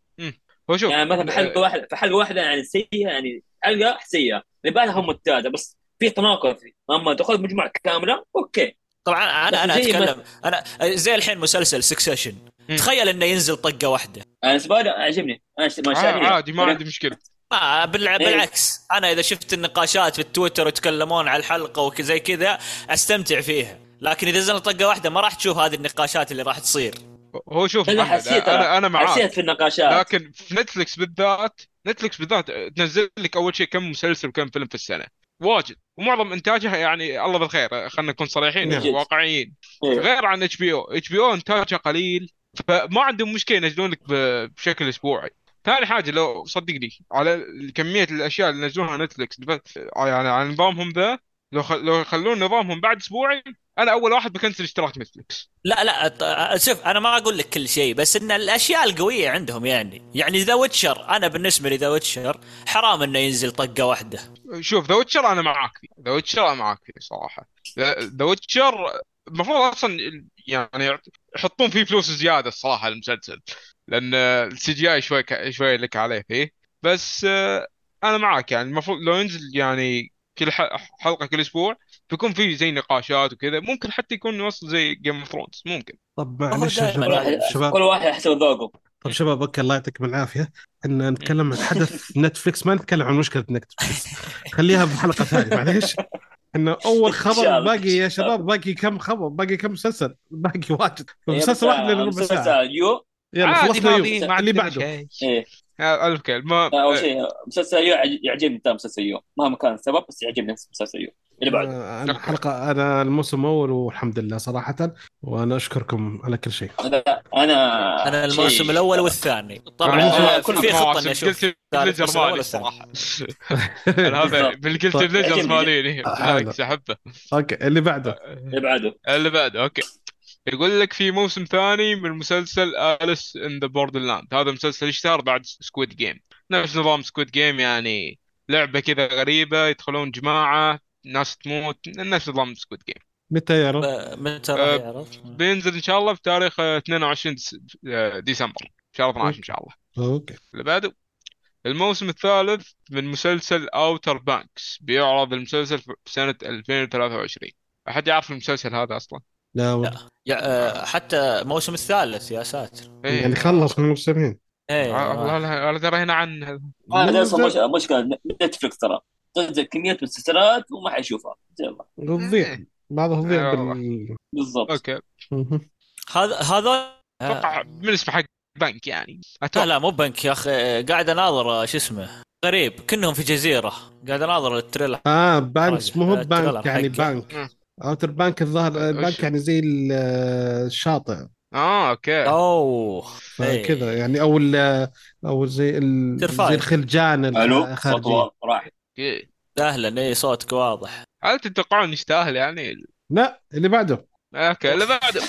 هو شوف يعني مثلا في حلقه واحدة في حلقه واحدة يعني سيئة يعني حلقة سيئة. اللي بعدها هم ممتازه بس في تناقض أما تاخذ مجموعه كاملة okay. طبعا أنا أنا أتكلم. أنا زي الحين مسلسل Succession. تخيل إنه ينزل طقة واحدة. أنا لي عجبني. أنا ما آه، عادي ما عندي مشكلة. ما بالع... إيه. بالعكس. أنا إذا شفت النقاشات في التويتر ويتكلمون على الحلقة وزي كذا أستمتع فيها. لكن إذا نزل طقة واحدة ما راح تشوف هذه النقاشات اللي راح تصير. هو شوف حسيت أنا أنا معاك. حسيت في النقاشات. لكن في Netflix بالذات Netflix بالذات تنزل لك أول شيء كم مسلسل وكم فيلم في السنة. واجد ومعظم انتاجها يعني الله بالخير خلينا نكون صريحين نعم. واقعيين إيه. غير عن إتش بي أو إتش بي أو انتاجها قليل فما عندهم مشكلة ينزلون لك بشكل أسبوعي ثاني حاجة لو صدقني على كمية الأشياء اللي ينزلونها Netflix يعني على نظامهم ذا لو خ... لو يخلون نظامهم بعد اسبوعي أنا اول واحد بكنسل اشتراك Netflix لا لا شوف أنا ما أقول لك كل شيء بس إن الأشياء القوية عندهم يعني. يعني The Witcher أنا بالنسبة لي The Witcher حرام إنه ينزل طقة واحدة. شوف The Witcher أنا معاك فيه. The Witcher أنا معاك فيه صراحة. The Witcher المفروض أصلا يعني يحطون فيه فلوس زيادة الصراحة المسلسل لأن ال CGI شوي ك- شوي لك عليه فيه. بس أنا معاك يعني المفروض لو ينزل يعني كل حلقة كل أسبوع بيكون فيه زي نقاشات وكذا ممكن حتى يكون يوصل زي Game of Thrones ممكن. طب معلش يا شباب واحد شباب. كل واحد حسب ذوقه. طب شباب أوكي الله يعطيكم العافية. إن نتكلم عن حدث Netflix ما نتكلم عن مشكلة Netflix خليها بحلقة ثانية معليش. انه أول خبر. باقي يا شباب باقي كم خبر؟ باقي كم مسلسل؟ باقي واجد. مسلسل واحد لنا ربع ساعة. مسلسل يو. يلا خلصنا في- ما اللي بعده. إيه. الف كلمه أول شيء مسلسل يو يعج- يعجبني ترى مسلسل يو. مهما كان السبب بس يعجبني مسلسل يو. اللي بعده. آه، أنا الحلقة أنا الموسم الأول والحمد لله صراحة وأنا أشكركم على كل شيء. أنا أنا الموسم شيء- الأول والثاني. طبعا آه، كل في خطة إني أشوف قلت ثالث ليجر موسم الأول مالي والثاني. الصراحه أنا هذا. بالقلت. ليجرز عجبني. ماليني أحبه. أوكي اللي بعده. اللي بعده. اللي بعده أوكي. يقول لك في موسم ثاني من مسلسل Alice in the Borderland هذا مسلسل اشتهر بعد Squid Game نفس نظام Squid Game يعني لعبة كذا غريبة يدخلون جماعة ناس تموت نفس نظام Squid Game متى يعرض؟ آه، متى آه، راح يعرض؟ بينزل إن شاء الله بتاريخ آه، 22 دس- آه، ديسمبر. شهر 12 إن شاء الله. أوكي. اللي بعده الموسم الثالث من مسلسل Outer Banks بيعرض المسلسل في سنة 2023 أحد يعرف المسلسل هذا أصلا؟ لا والله. يا- آه، حتى الموسم الثالث يا ساتر. إيه. يعني خلص من الموسمين. إيه آه، والله. لا لا ترى هنا عن هذا مشكلة Netflix ترى. تنزل كمية مسلسلات وما حيشوفها. يلا تضيع بعضها تضيع آه، بال بالضبط. أوكي. هذا هذا أتوقع من اسمه حق بنك يعني. لا أتوقع لا مو بنك يا أخي. قاعد أناظر آه، شو اسمه؟ غريب. كنهم في جزيرة. قاعد أناظر ال trailer. آه Banks مو هو آه، بانك يعني. bank. Outer Bank الظاهر البانك وش- يعني زي ال- الشاطئ. آه أوكي. أوه. فكذا إيه. يعني أو ال- أو زي ال-. زي الخلجان ألو؟ صوت الخارجي. واضح، راح. أوكي أهلا اي صوتك واضح. هل تتوقعون يستاهل يعني؟ لا اللي بعده. أوكي اللي بعده.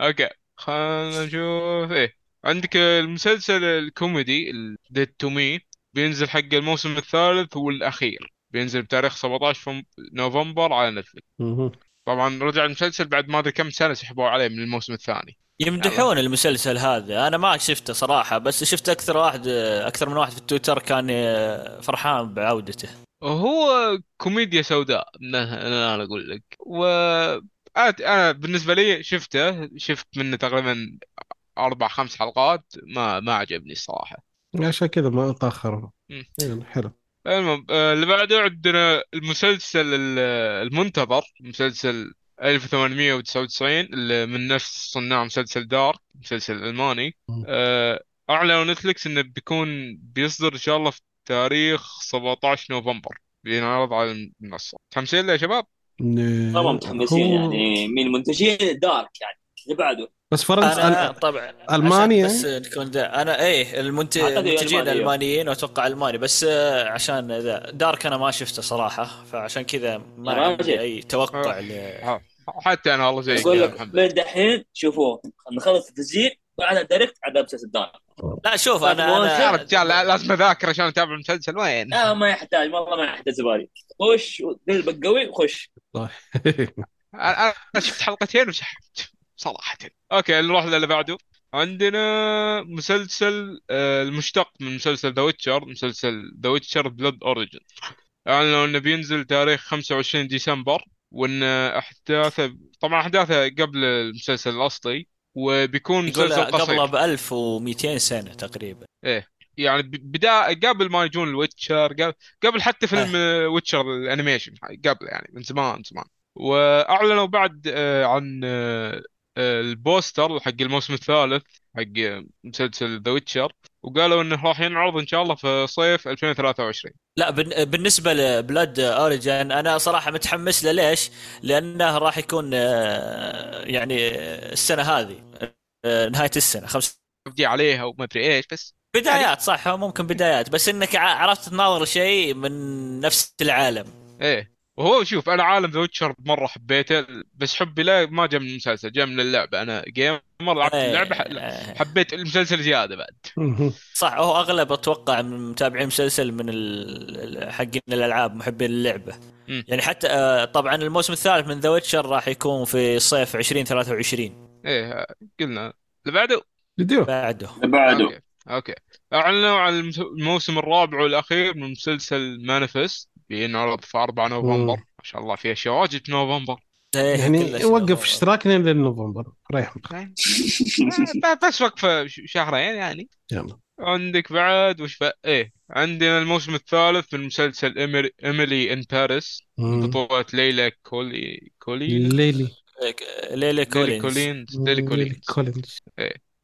أوكي خلينا نشوف. إيه عندك المسلسل الكوميدي Dead to Me بينزل حق الموسم الثالث والأخير. بينزل بتاريخ 17 فم- نوفمبر على Netflix. طبعا رجع المسلسل بعد ما ادري كم سنة سحبوا عليه من الموسم الثاني. يمدحون المسلسل هذا. أنا ما شفته صراحة بس شفت أكثر واحد أكثر من واحد في التويتر كان فرحان بعودته. هو كوميديا سوداء أنا أنا أقول لك. و أنا بالنسبة لي شفته شفت منه تقريبا أربع خمس حلقات ما ما عجبني الصراحة. عشان كذا ما مم. يعني حلو. المهم آه، اللي بعده عندنا المسلسل ال- المنتظر مسلسل 1899 اللي من نفس صناع مسلسل دارك مسلسل ألماني. مم. آه، اعلنوا نتفلكس إنه بيكون بيصدر إن شاء الله في تاريخ 17 نوفمبر بينعرض على المنصة. متحمسين له يا شباب؟ طبعا متحمسين يعني من المنتجين Dark يعني. اللي بعده. بس فرنسا أنا... طبعا ألماني عشان بس نكون ده أنا إيه المنت... أعتقد المنتجين ألماني،. المانيين وأتوقع ألماني بس آه، عشان ذا Dark أنا ما شفته صراحة فعشان كذا ما يا عندي. أي توقع ل... ها، حتى أنا والله زيك أقول يا لك من دحين شوفوه. نخلص التسجيل بعدها direct على مسلسل Dark. لا شوف أنا. يا أنا رجال لازم أذاكر عشان أتابع المسلسل وين؟ لا ما يحتاج والله ما يحتاج زبالي. خش قلبك قوي خش. أنا أنا شفت حلقتين وسحبت. صراحة. أوكي نروح للي بعده. عندنا مسلسل آه، المشتق من مسلسل The Witcher مسلسل The Witcher Blood Origin اعلنوا أنه بينزل تاريخ 25 ديسمبر وأن أحداثه طبعا أحداثه قبل المسلسل الأصلي وبيكون مسلسل قصير. قبله ب 1200 سنة تقريبا. يعني ب- بدا قبل ما يجون ال Witcher قبل, قبل حتى فيلم Witcher ال animation قبل يعني من زمان زمان. وأعلنوا بعد آه، عن آه، آه، ال poster حق الموسم الثالث حق مسلسل The Witcher وقالوا إنه راح ينعرض إن شاء الله في صيف 2023 لا بالنسبة ل Blood Origin أنا صراحة متحمس له. ليش؟ لأنه راح يكون آه، يعني آه، السنة هذه آه، نهاية السنة. خمس ابدي عليها وما أدري إيش بس بدايات صح ممكن بدايات بس إنك عرفت تناظر شيء من نفس العالم. إيه. وهو شوف أنا عالم The Witcher مرة حبيته بس حبي له ما جاء من المسلسل جاء من اللعبة. أنا gamer لعبت إيه، اللعبة حبيت المسلسل زيادة بعد. صح هو أغلب أتوقع من متابعين المسلسل من حقين الألعاب محبين اللعبة. يعني حتى آه، طبعا الموسم الثالث من the Witcher راح يكون في صيف 2023 إيه قلنا. اللي بعده؟ فيديو بعده. بعده. أوكي أعلنوا عن الموسم الرابع والأخير من مسلسل Manifest بينعرض في 4 نوفمبر. ما شاء الله فيها شيء واجد في نوفمبر. يعني وقف. اشتراكنا لين نوفمبر. ريح يعني آه، بس وقفة ش- شهرين يعني. يلا. عندك بعد وش بقى إيه عندنا الموسم الثالث من مسلسل Emily in Paris. بطولة ليلى كولي كولينز ليلي ليلي ليلي كولينز. ليلي كولينز. كولينز.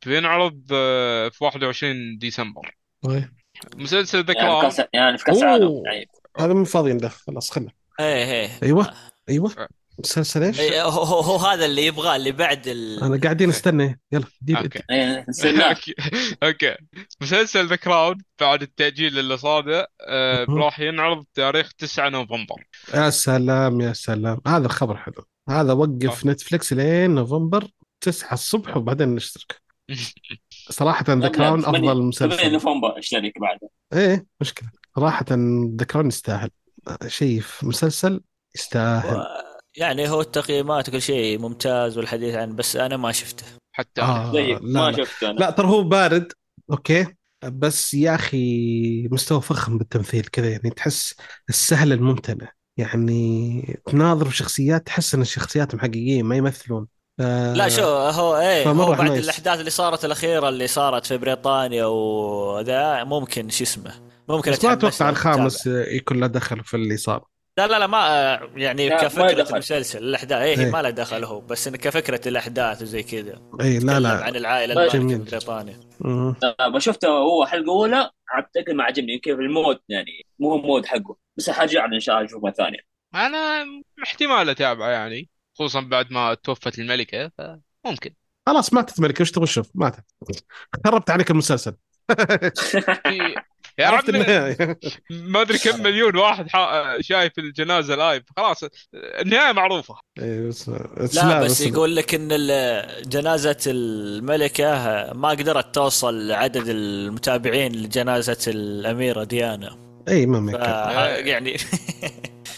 بينعرض آه، في 21 ديسمبر. طيب. مسلسل ذا يعني في كاس يعني في كاس. يعني هذا مو فاضيين له خلاص خله إيه إيه. أيوه أيوه. مسلسل إيش؟ إيه، هو, هو, هذا اللي يبغاه اللي بعد ال... أنا قاعدين نستنى. يلا دير أوكي. نسينا أوكي. أوكي. مسلسل The Crown بعد التأجيل اللي صار آه، مهم. راح ينعرض تاريخ 9 نوفمبر. يا سلام يا سلام. هذا الخبر حلو. هذا وقف نتفلكس لين نوفمبر 9 الصبح وبعدين نشترك. صراحة The Crown أفضل 8 مسلسل. نوفمبر اشترك بعده إيه مشكلة. صراحة The Crown يستاهل. شيء في مسلسل يستاهل. و... يعني هو التقييمات وكل شيء ممتاز والحديث عنه بس أنا ما شفته. حتى. آه زيك لا ما لا. شفته أنا. لا ترى هو بارد أوكي. بس يا أخي مستوى فخم بالتمثيل كذا يعني تحس السهل الممتنع. يعني تناظر بشخصيات تحس إن الشخصيات حقيقيين ما يمثلون. آه لا شو هو إيه هو بعد nice. الأحداث اللي صارت الأخيرة اللي صارت في بريطانيا وذا ممكن شو اسمه ممكن بس ما أتوقع. الخامس يكون له دخل في اللي صار. لا لا لا ما يعني لا، ما كفكرة دخل. المسلسل الأحداث إيه, إيه. إيه ما له دخل هو بس إن كفكرة الأحداث وزي كذا. اي لا لا. عن العائلة ما-. لا، ما شفته هو حلقة أولى اعتقد ما عجبني يمكن في المود يعني مو هو المود حقه. بس حرجع إن شاء الله أشوف مرة ثانية. أنا احتمال أتابعه يعني خصوصا بعد ما توفت الملكة فممكن. خلاص ماتت ملكة وش تبغى تشوف؟ ماتت. خربت عليك المسلسل. يا عرفت ما أدري كم مليون واحد حا- شايف الجنازة live خلاص النهاية معروفة. إيه، بس- لا بس يقول لك إن ال- جنازة الملكة ما قدرت توصل لعدد المتابعين لجنازة الأميرة ديانا. اي ما. يكفي. يعني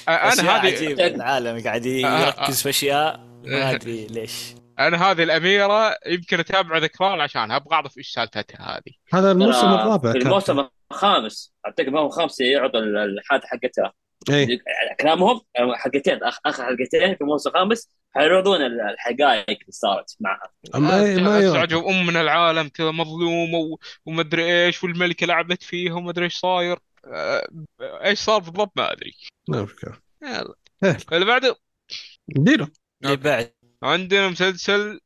أنا هذه العالم قاعد يركز في أشياء ما أدري ليش. أنا هذه الأميرة يمكن أتابع ذكران عشانها أبغى أعرف إيش سالفتها هذه. هذا الموسم الرابع. الموسم الخامس اعتقد ما هو خامس يعرض الحلقة حقتها. اي كلامهم حلقتين آخر حلقتين في الموسم الخامس حيعرضون الحقائق اللي صارت معها. ما ما. استعجب أم من العالم كذا مظلومه و- ومدري إيش والملكة لعبت فيها ومدري إيش صاير. آه، إيش صار بالضبط ما أدري. لا مشكلة يلا. إيه. اللي بعده. ديره اللي بعد. عندنا مسلسل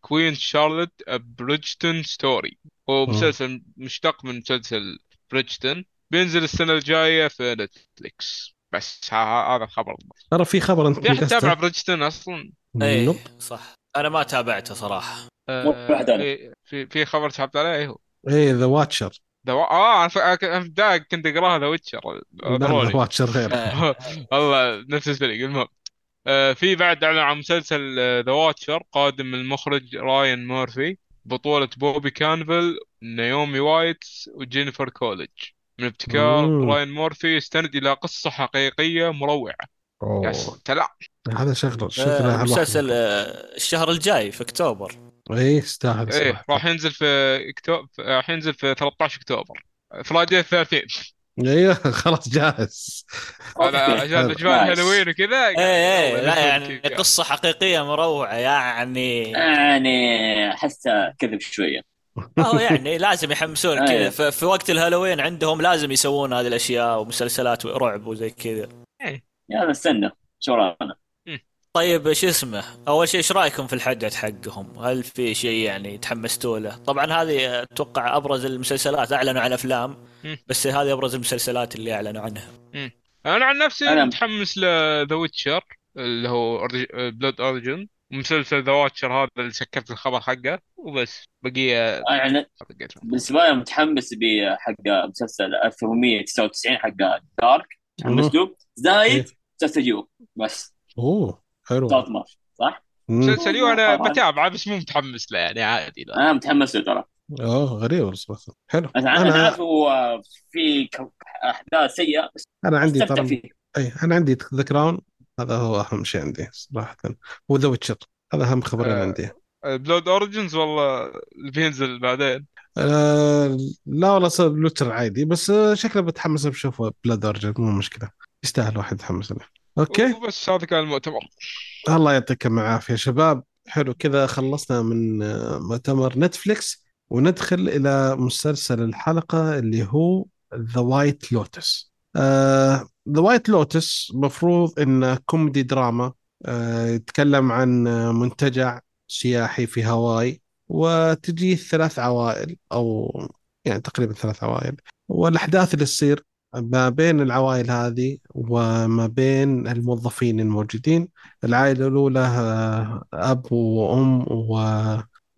Queen Charlotte Bridgerton Story هو. مسلسل مشتق من مسلسل بريدجتون بينزل السنة الجاية في نتفليكس بس هذا الخبر. ترى في خبر انت في احد تابع نقصته بريدجتون أصلا؟ إيه نوب. صح. أنا ما تابعته أنا. إيه، في في خبر سحبت عليه؟ إيه هو. إيه ذا واتشر ذا آه أنا كنت أقراها ذا ويتشر ذا واتشر غير. والله نفس الفريق المهم. في بعد اعلن عن مسلسل The Watcher قادم من المخرج راين مورفي بطولة بوبي كانفالي نيومي واتس وجينيفر كوليج من ابتكار مم. راين مورفي يستند إلى قصة حقيقية مروعة. يا أوه. سلام هذا شغله آه، شكله مسلسل آه، الشهر الجاي في أكتوبر. إيه يستاهل إيه راح ينزل في اكتوبر راح ينزل في 13 أكتوبر. Friday 13 أيوه خلاص جاهز. أوكي. عشان اجواء. الهالوين وكذا إيه إيه يلا لا يعني قصة حقيقية مروعة يعني يعني احسه كذب شوية. ما هو يعني لازم يحمسون كذا. أيوة. في وقت الهالوين عندهم لازم يسوون هذه الأشياء ومسلسلات رعب وزي كذا. يلا نستنى شو راينا طيب شو اسمه؟ أول شيء إيش رأيكم في الحدث حقهم؟ هل في شيء يعني تحمستوا له؟ طبعا هذه أتوقع أبرز المسلسلات أعلنوا عن أفلام مم. بس هذه أبرز المسلسلات اللي أعلنوا عنها. أنا عن نفسي أنا- متحمس ل The Witcher اللي هو Blood Origin ومسلسل The Watcher هذا اللي سكرت الخبر حقه وبس. بقية يعني بالنسبة لي متحمس بحق مسلسل 1899 حق Dark متحمس له؟ زايد؟ مسلسل You بس. أوه. حلو صوت ما صح؟ مم. مسلسل You أنا طبعاً. بتابعه بس مو متحمس له يعني عادي لا. أنا متحمس له ترى اوه غريب الصراحه حلو أنا أنا أنا عارف هو في أحداث سيئة بس أنا عندي ترى أي أنا عندي ذا كراون هذا هو أهم شيء عندي صراحة وذا ويتشر هذا أهم خبرين آه. عندي بلود اوريجنز والله اللي بينزل بعدين آه لا والله صار لوتر عادي بس آه شكله بتحمس بشوفه بلاد اورجن مو مشكلة يستاهل واحد يتحمس له أوكي. وبس هذا كان المؤتمر. الله يعطيكم العافية شباب. حلو كذا خلصنا من مؤتمر نتفليكس وندخل إلى مسلسل الحلقة اللي هو The White Lotus The White Lotus مفروض انه كوميدي دراما آه، يتكلم عن منتجع سياحي في هاواي وتجيه ثلاث عوائل أو يعني تقريبا ثلاث عوائل والأحداث اللي تصير. ما بين العوائل هذه وما بين الموظفين الموجودين العائلة الأولى آه، أب وأم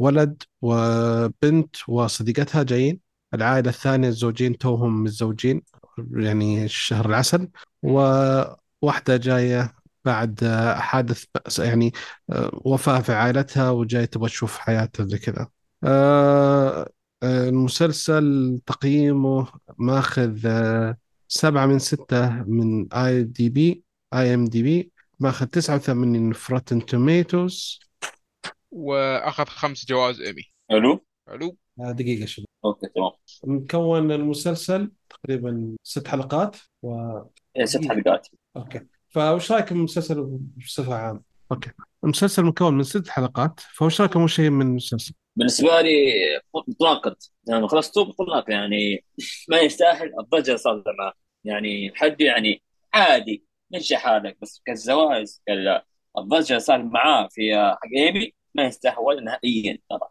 وولد وبنت وصديقتها جايين العائلة الثانية الزوجين توهم متزوجين يعني شهر العسل وواحدة جاية بعد حادث يعني آه، وفاة في عائلتها وجاية تبغى تشوف حياتها زي كذا. آه، المسلسل تقييمه ماخذ سبعة من ستة من اي دي بي اي ام دي بي ماخذ 89 في Rotten Tomatoes وأخذ خمس جوائز ايمي حلو؟ حلو. دقيقة شوف okay تمام. مكون المسلسل تقريبا ست حلقات و إيه، ست حلقات. okay. فوش رايكم بالمسلسل بصفة عامة؟ okay. المسلسل مكون من ست حلقات فوش رأيكم اول شيء من المسلسل؟ بالنسبة لي متناقض يعني خلصته متناقض يعني ما يستاهل. الضجة اللي صارت معه يعني حد يعني عادي مشي حالك بس كالزواج كال- الضجة اللي صارت معاه في حق إيمي ما يستاهل ولا نهائيا ترى.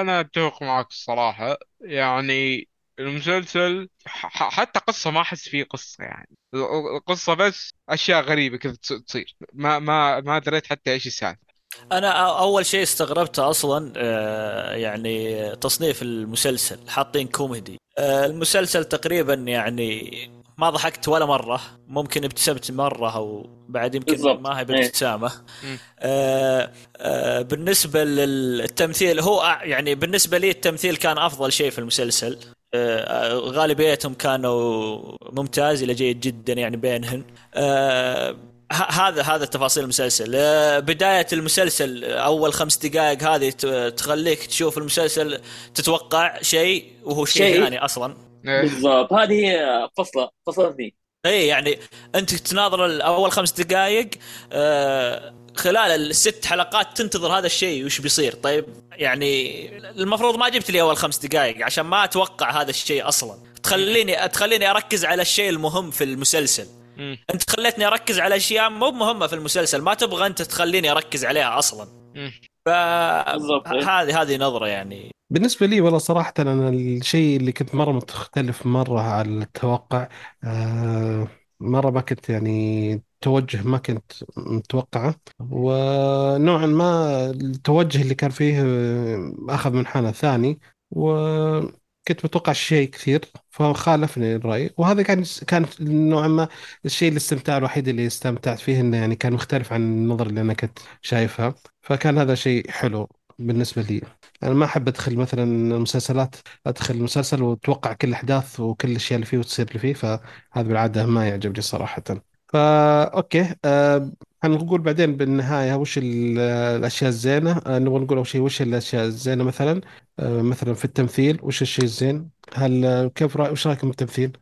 أنا أتفق معك الصراحة. يعني المسلسل ح- ح- حتى قصة ما أحس فيه قصة يعني. القصة بس أشياء غريبة كذا تص- تصير. ما ما ما دريت حتى إيش السالفة. أنا أول شيء استغربته أصلا آه، يعني تصنيف المسلسل حاطين كوميدي. آه، المسلسل تقريبا يعني ما ضحكت ولا مرة ممكن ابتسمت مرة أو بعد يمكن بالضبط. ما هي إيه. بابتسامه مم. آه، آه، بالنسبة للتمثيل هو يعني بالنسبة لي التمثيل كان أفضل شيء في المسلسل آه، آه، غالبيتهم كانوا ممتاز إلى جيد جدا يعني بينهن آه، ه- هذا هذا تفاصيل المسلسل آه، بداية المسلسل أول خمس دقائق هذه ت- تخليك تشوف المسلسل تتوقع شيء وهو شيء. ثاني أصلا إيه. بالضبط. هذه هي فصلة اثنين. اي يعني أنت تناظر أول خمس دقائق آه خلال الست حلقات تنتظر هذا الشيء وش بيصير. طيب يعني المفروض ما جبت لي أول خمس دقائق عشان ما أتوقع هذا الشيء أصلا. تخليني تخليني أركز على الشيء المهم في المسلسل. أنت خليتني أركز على أشياء مو مهمة في المسلسل ما تبغى أنت تخليني أركز عليها أصلا. إيه. هذه هذه نظرة يعني بالنسبة لي والله صراحة أنا الشيء اللي كنت مرة مختلف مرة عن التوقع آه، مرة ما كنت يعني توجه ما كنت متوقعه ونوعا ما التوجه اللي كان فيه آه، أخذ منحنى ثاني وكنت متوقع شيء كثير فخالفني الرأي. وهذا كان كان نوعا ما الشيء الاستمتاع الوحيد اللي استمتعت فيه إنه يعني كان مختلف عن النظر اللي أنا كنت شايفها. فكان هذا شيء حلو بالنسبة لي. أنا ما أحب أدخل مثلا المسلسلات أدخل المسلسل وأتوقع كل الأحداث وكل الأشياء اللي فيه وتصير اللي فيه فهذا بالعادة ما يعجبني صراحة. فا أوكي أه هنقول بعدين بالنهاية وش ال- الأشياء الزينة أه نبغى نقول أول شيء وش الأشياء الزينة مثلا أه مثلا في التمثيل وش الشيء الزين هل آه، كيف رأي وش رأيكم بالتمثيل؟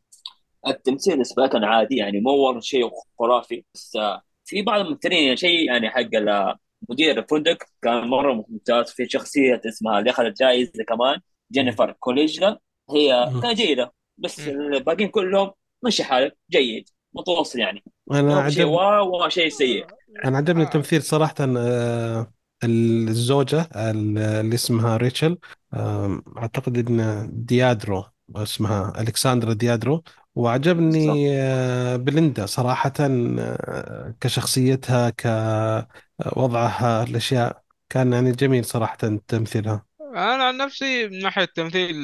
التمثيل كان عادي يعني مو والله شيء خرافي بس آه، في بعض الممثلين يعني شيء يعني حق ال- مدير الفندق كان مرة ممتاز في شخصية اسمها اللي أخذت جائزة كمان جينيفر كوليجلا هي مم. كانت جيدة بس مم. الباقيين كلهم مشي حالك جيد متوسط يعني أنا ما في شيء عجب واو شيء سيء. أنا عجبني آه. التمثيل صراحة آه، الزوجة اللي اسمها ريتشل آم، أعتقد إن ديادرو اسمها ألكساندرا ديادرو. وعجبني آه، بليندا صراحة آه، كشخصيتها كوضعها الأشياء كان يعني جميل صراحة تمثيلها. أنا عن نفسي من ناحية التمثيل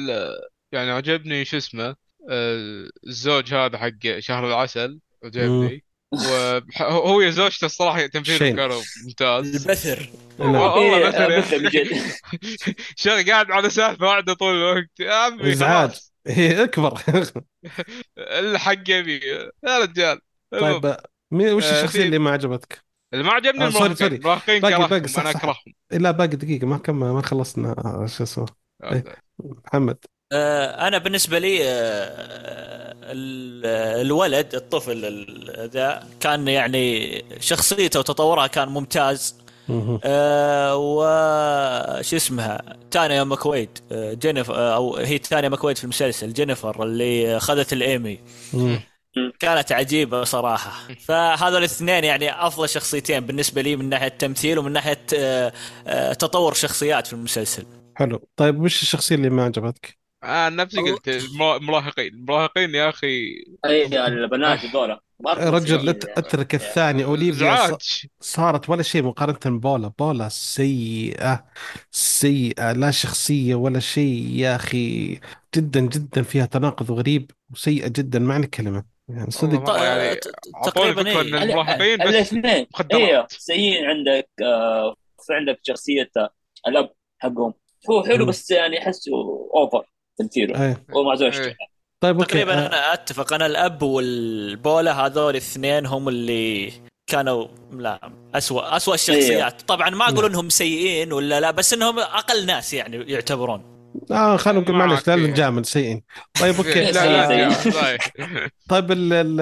يعني عجبني شو اسمه الزوج هذا حق شهر العسل. عجبني. وهو يا زوجته الصراحة تمثيلهم شين. كانوا ممتاز. البثر. والله إيه، من جد. شغل قاعد على سالفه واحدة طول الوقت. يا عمي خلاص. هي أكبر. الحق يبي. يا رجال. طيب مين وش آه، الشخصية في- اللي ما عجبتك؟ اللي ما عجبني آه، sorry، المراهقين sorry. المراهقين باقي- باقي، كرههم أنا. أكرههم. لا باقي دقيقة. ما كم ما خلصنا آه، شو اسمه. إيه. محمد. آه، أنا بالنسبة لي آه، ال- الولد الطفل ال- ذا كان يعني شخصيته وتطورها كان ممتاز. آه، وش اسمها تانيا ماكويد آه، جينيفر آه، أو هي تانيا ماكويد في المسلسل جينيفر اللي أخذت الإيمي. كانت عجيبة صراحة فهذول الاثنين يعني أفضل شخصيتين بالنسبة لي من ناحية التمثيل ومن ناحية آه، آه، تطور شخصيات في المسلسل حلو طيب وش الشخصية اللي ما عجبتك؟ آه نفسي قلت المرا- المراهقين المراهقين يا أخي. أي البنات هذول مرة رجل. أترك الثاني. أوليفيا صارت ولا شيء مقارنة بولا بولا سيئة. سيئة. لا شخصية ولا شيء يا أخي. جدا جدا فيها تناقض غريب وسيئة جدا. معنى كلمة. يعني صدق. مرة يعني تقريبا إيه. المراهقين بس الاثنين. مخدرات. أيوه سيئين عندك آه في عندك شخصية آه، الأب حقهم. هو حلو. بس يعني أحسه over. تمثيله. إيه. هو مع زوجته إيه. طيب okay. تقريبا أنا أتفق. أنا الأب والبولا هذول الاثنين هم اللي كانوا لا اسوء اسوء الشخصيات. طبعا ما أقول. إنهم سيئين ولا لا بس إنهم أقل ناس يعني يعتبرون. آه خلينا نقول معلش لا. نجامل سيئين. طيب okay لا لا. طيب. طيب ال- ال-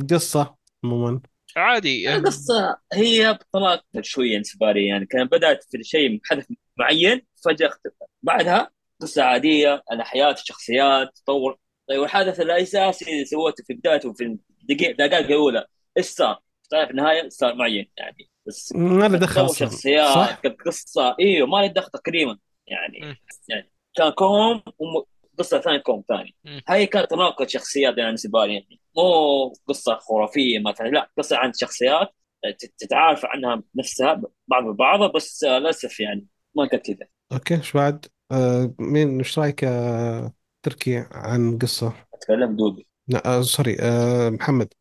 القصة عموما. عادي القصة هي بطلات شوية انسبارية يعني كان بدأت في شيء حدث معين فجأة اختفى. بعدها قصة عادية على حياة الشخصيات تطور طيب والحدث الأساسي اللي سوته في بدايته في الدقائق دقائق الأولى إيش صار؟ طيب في النهاية صار معين يعني بس ما له دخل شخصيات صح؟ قصة إيوه ما له دخل تقريبا يعني مم. يعني كان كوم وقصة ثانية كوم ثاني. هاي كانت تناقض شخصيات يعني بالنسبة لي يعني مو قصة خرافية مثلا لا قصة عن شخصيات تت- تتعارف عنها نفسها بعض البعض بس للأسف يعني ما كانت كذا okay إيش بعد؟ آه مين إيش رأيك آه تركي عن قصة؟ أتكلم دوبي لا آه sorry آه محمد.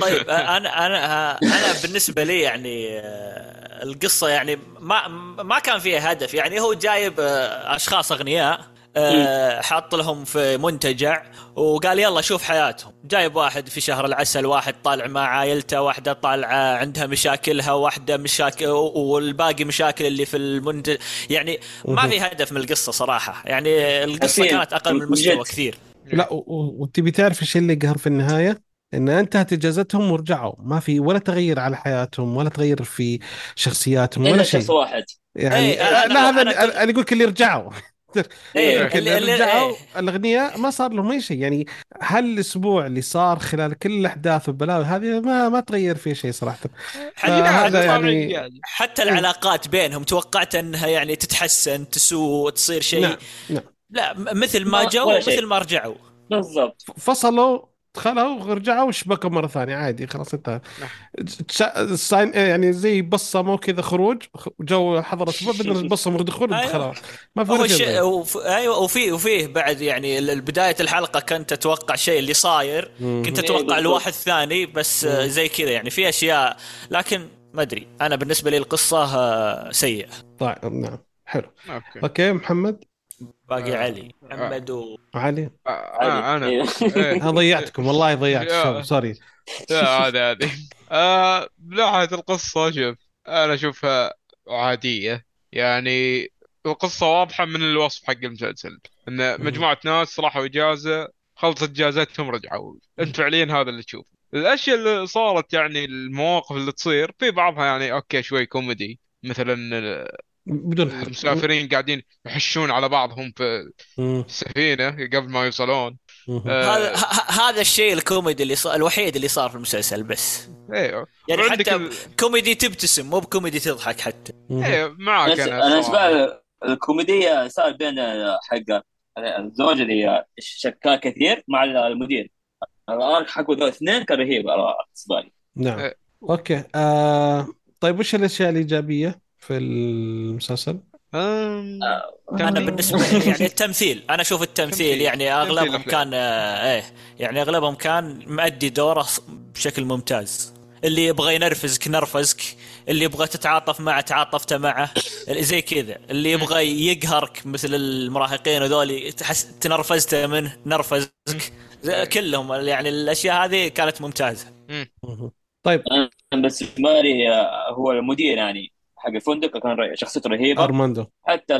طيب أنا أنا أنا بالنسبة لي يعني آه، القصة يعني ما ما كان فيها هدف. يعني هو جايب آه، أشخاص أغنياء حاط لهم في منتجع وقال يلا شوف حياتهم. جايب واحد في شهر العسل واحد طالع مع عائلته واحدة طالعة عندها مشاكلها واحدة مشاكل والباقي مشاكل اللي في المنتج. يعني ما في هدف من القصة صراحة. يعني القصة أكيد. كانت أقل من المستوى. كثير. لا وتبي تعرف إيش اللي قهر في النهاية؟ إن انتهت إجازتهم ورجعوا. ما في ولا تغير على حياتهم ولا تغير في شخصياتهم ولا شيء شخص واحد. يعني إيه، آه، أنا- لا هذا أنا اللي- كنت- أنا أقول لك اللي رجعوا. إيه، رجعوا إيه. الاغنياء ما صار لهم أي شيء. يعني هل الأسبوع اللي صار خلال كل الأحداث والبلاوي هذه ما ما تغير فيه شيء صراحة. حتى يعني. حتى العلاقات بينهم توقعت إنها يعني تتحسن تسوء تصير شيء. نعم نعم. لا مثل ما ما-. مثل ما رجعوا. بالضبط. فصلوا دخلوا ورجعوا وشبكوا مرة ثانية عادي خلاص انتهى نعم. تشا- الساين يعني زي بصموا كذا خروج جو حضر أسبوع بدنا بصموا ودخول أيوة. خلاص ما في غير. وف... أيوه وفي وفيه بعد يعني بدايه الحلقة كنت أتوقع شيء اللي صاير مم. كنت إيه، أتوقع بالضبط. الواحد ثاني بس زي كذا يعني في أشياء لكن ما أدري أنا بالنسبة لي القصة آه، سيئة طيب نعم حلو أوكي أوكي محمد باقي آه. علي. محمد و... علي؟ آه، آه، أنا. إيه. إيه. أنا ضيعتكم والله ضيعت. الشباب sorry. لا هذا هذه. آه من ناحية القصة شوف أنا أشوفها عادية. يعني القصة واضحة من الوصف حق المسلسل إن مجموعة ناس راحوا إجازة خلصت إجازتهم رجعوا. أنت فعليا هذا اللي تشوفه الأشياء اللي صارت يعني المواقف اللي تصير في بعضها يعني okay شوي كوميدي. مثلا بدون حرق المسافرين قاعدين يحشون على بعضهم في مم. السفينة قبل ما يوصلون. آه، هذا هذا الشيء الكوميدي اللي صار الوحيد اللي صار في المسلسل بس. أيوه يعني حتى ال- كوميدي تبتسم مو بكوميدي تضحك حتى. أيوه معك أنا أنا لي الكوميدية صار بين حق الزوج اللي شكاك كثير مع المدير. ال arc حقه الاثنين كان رهيب بالنسبة لي نعم. إيه. okay آه طيب وش الأشياء الإيجابية؟ في المسلسل؟ أم... أنا تمثيل. بالنسبة لي يعني التمثيل أنا أشوف التمثيل تمثيل. يعني أغلبهم كان آه، إيه يعني أغلبهم كان مؤدي دوره بشكل ممتاز. اللي يبغى ينرفزك نرفزك. اللي يبغى تتعاطف معه تعاطفت معه. زي كذا. اللي يبغى يقهرك مثل المراهقين هذول تحس تنرفزت منه نرفزك. زي- كلهم يعني الأشياء هذه كانت ممتازة. مم. طيب. أنا بالنسبة لي هو المدير يعني حق الفندق كان رهيب. شخصيته رهيبة. ارماندو حتى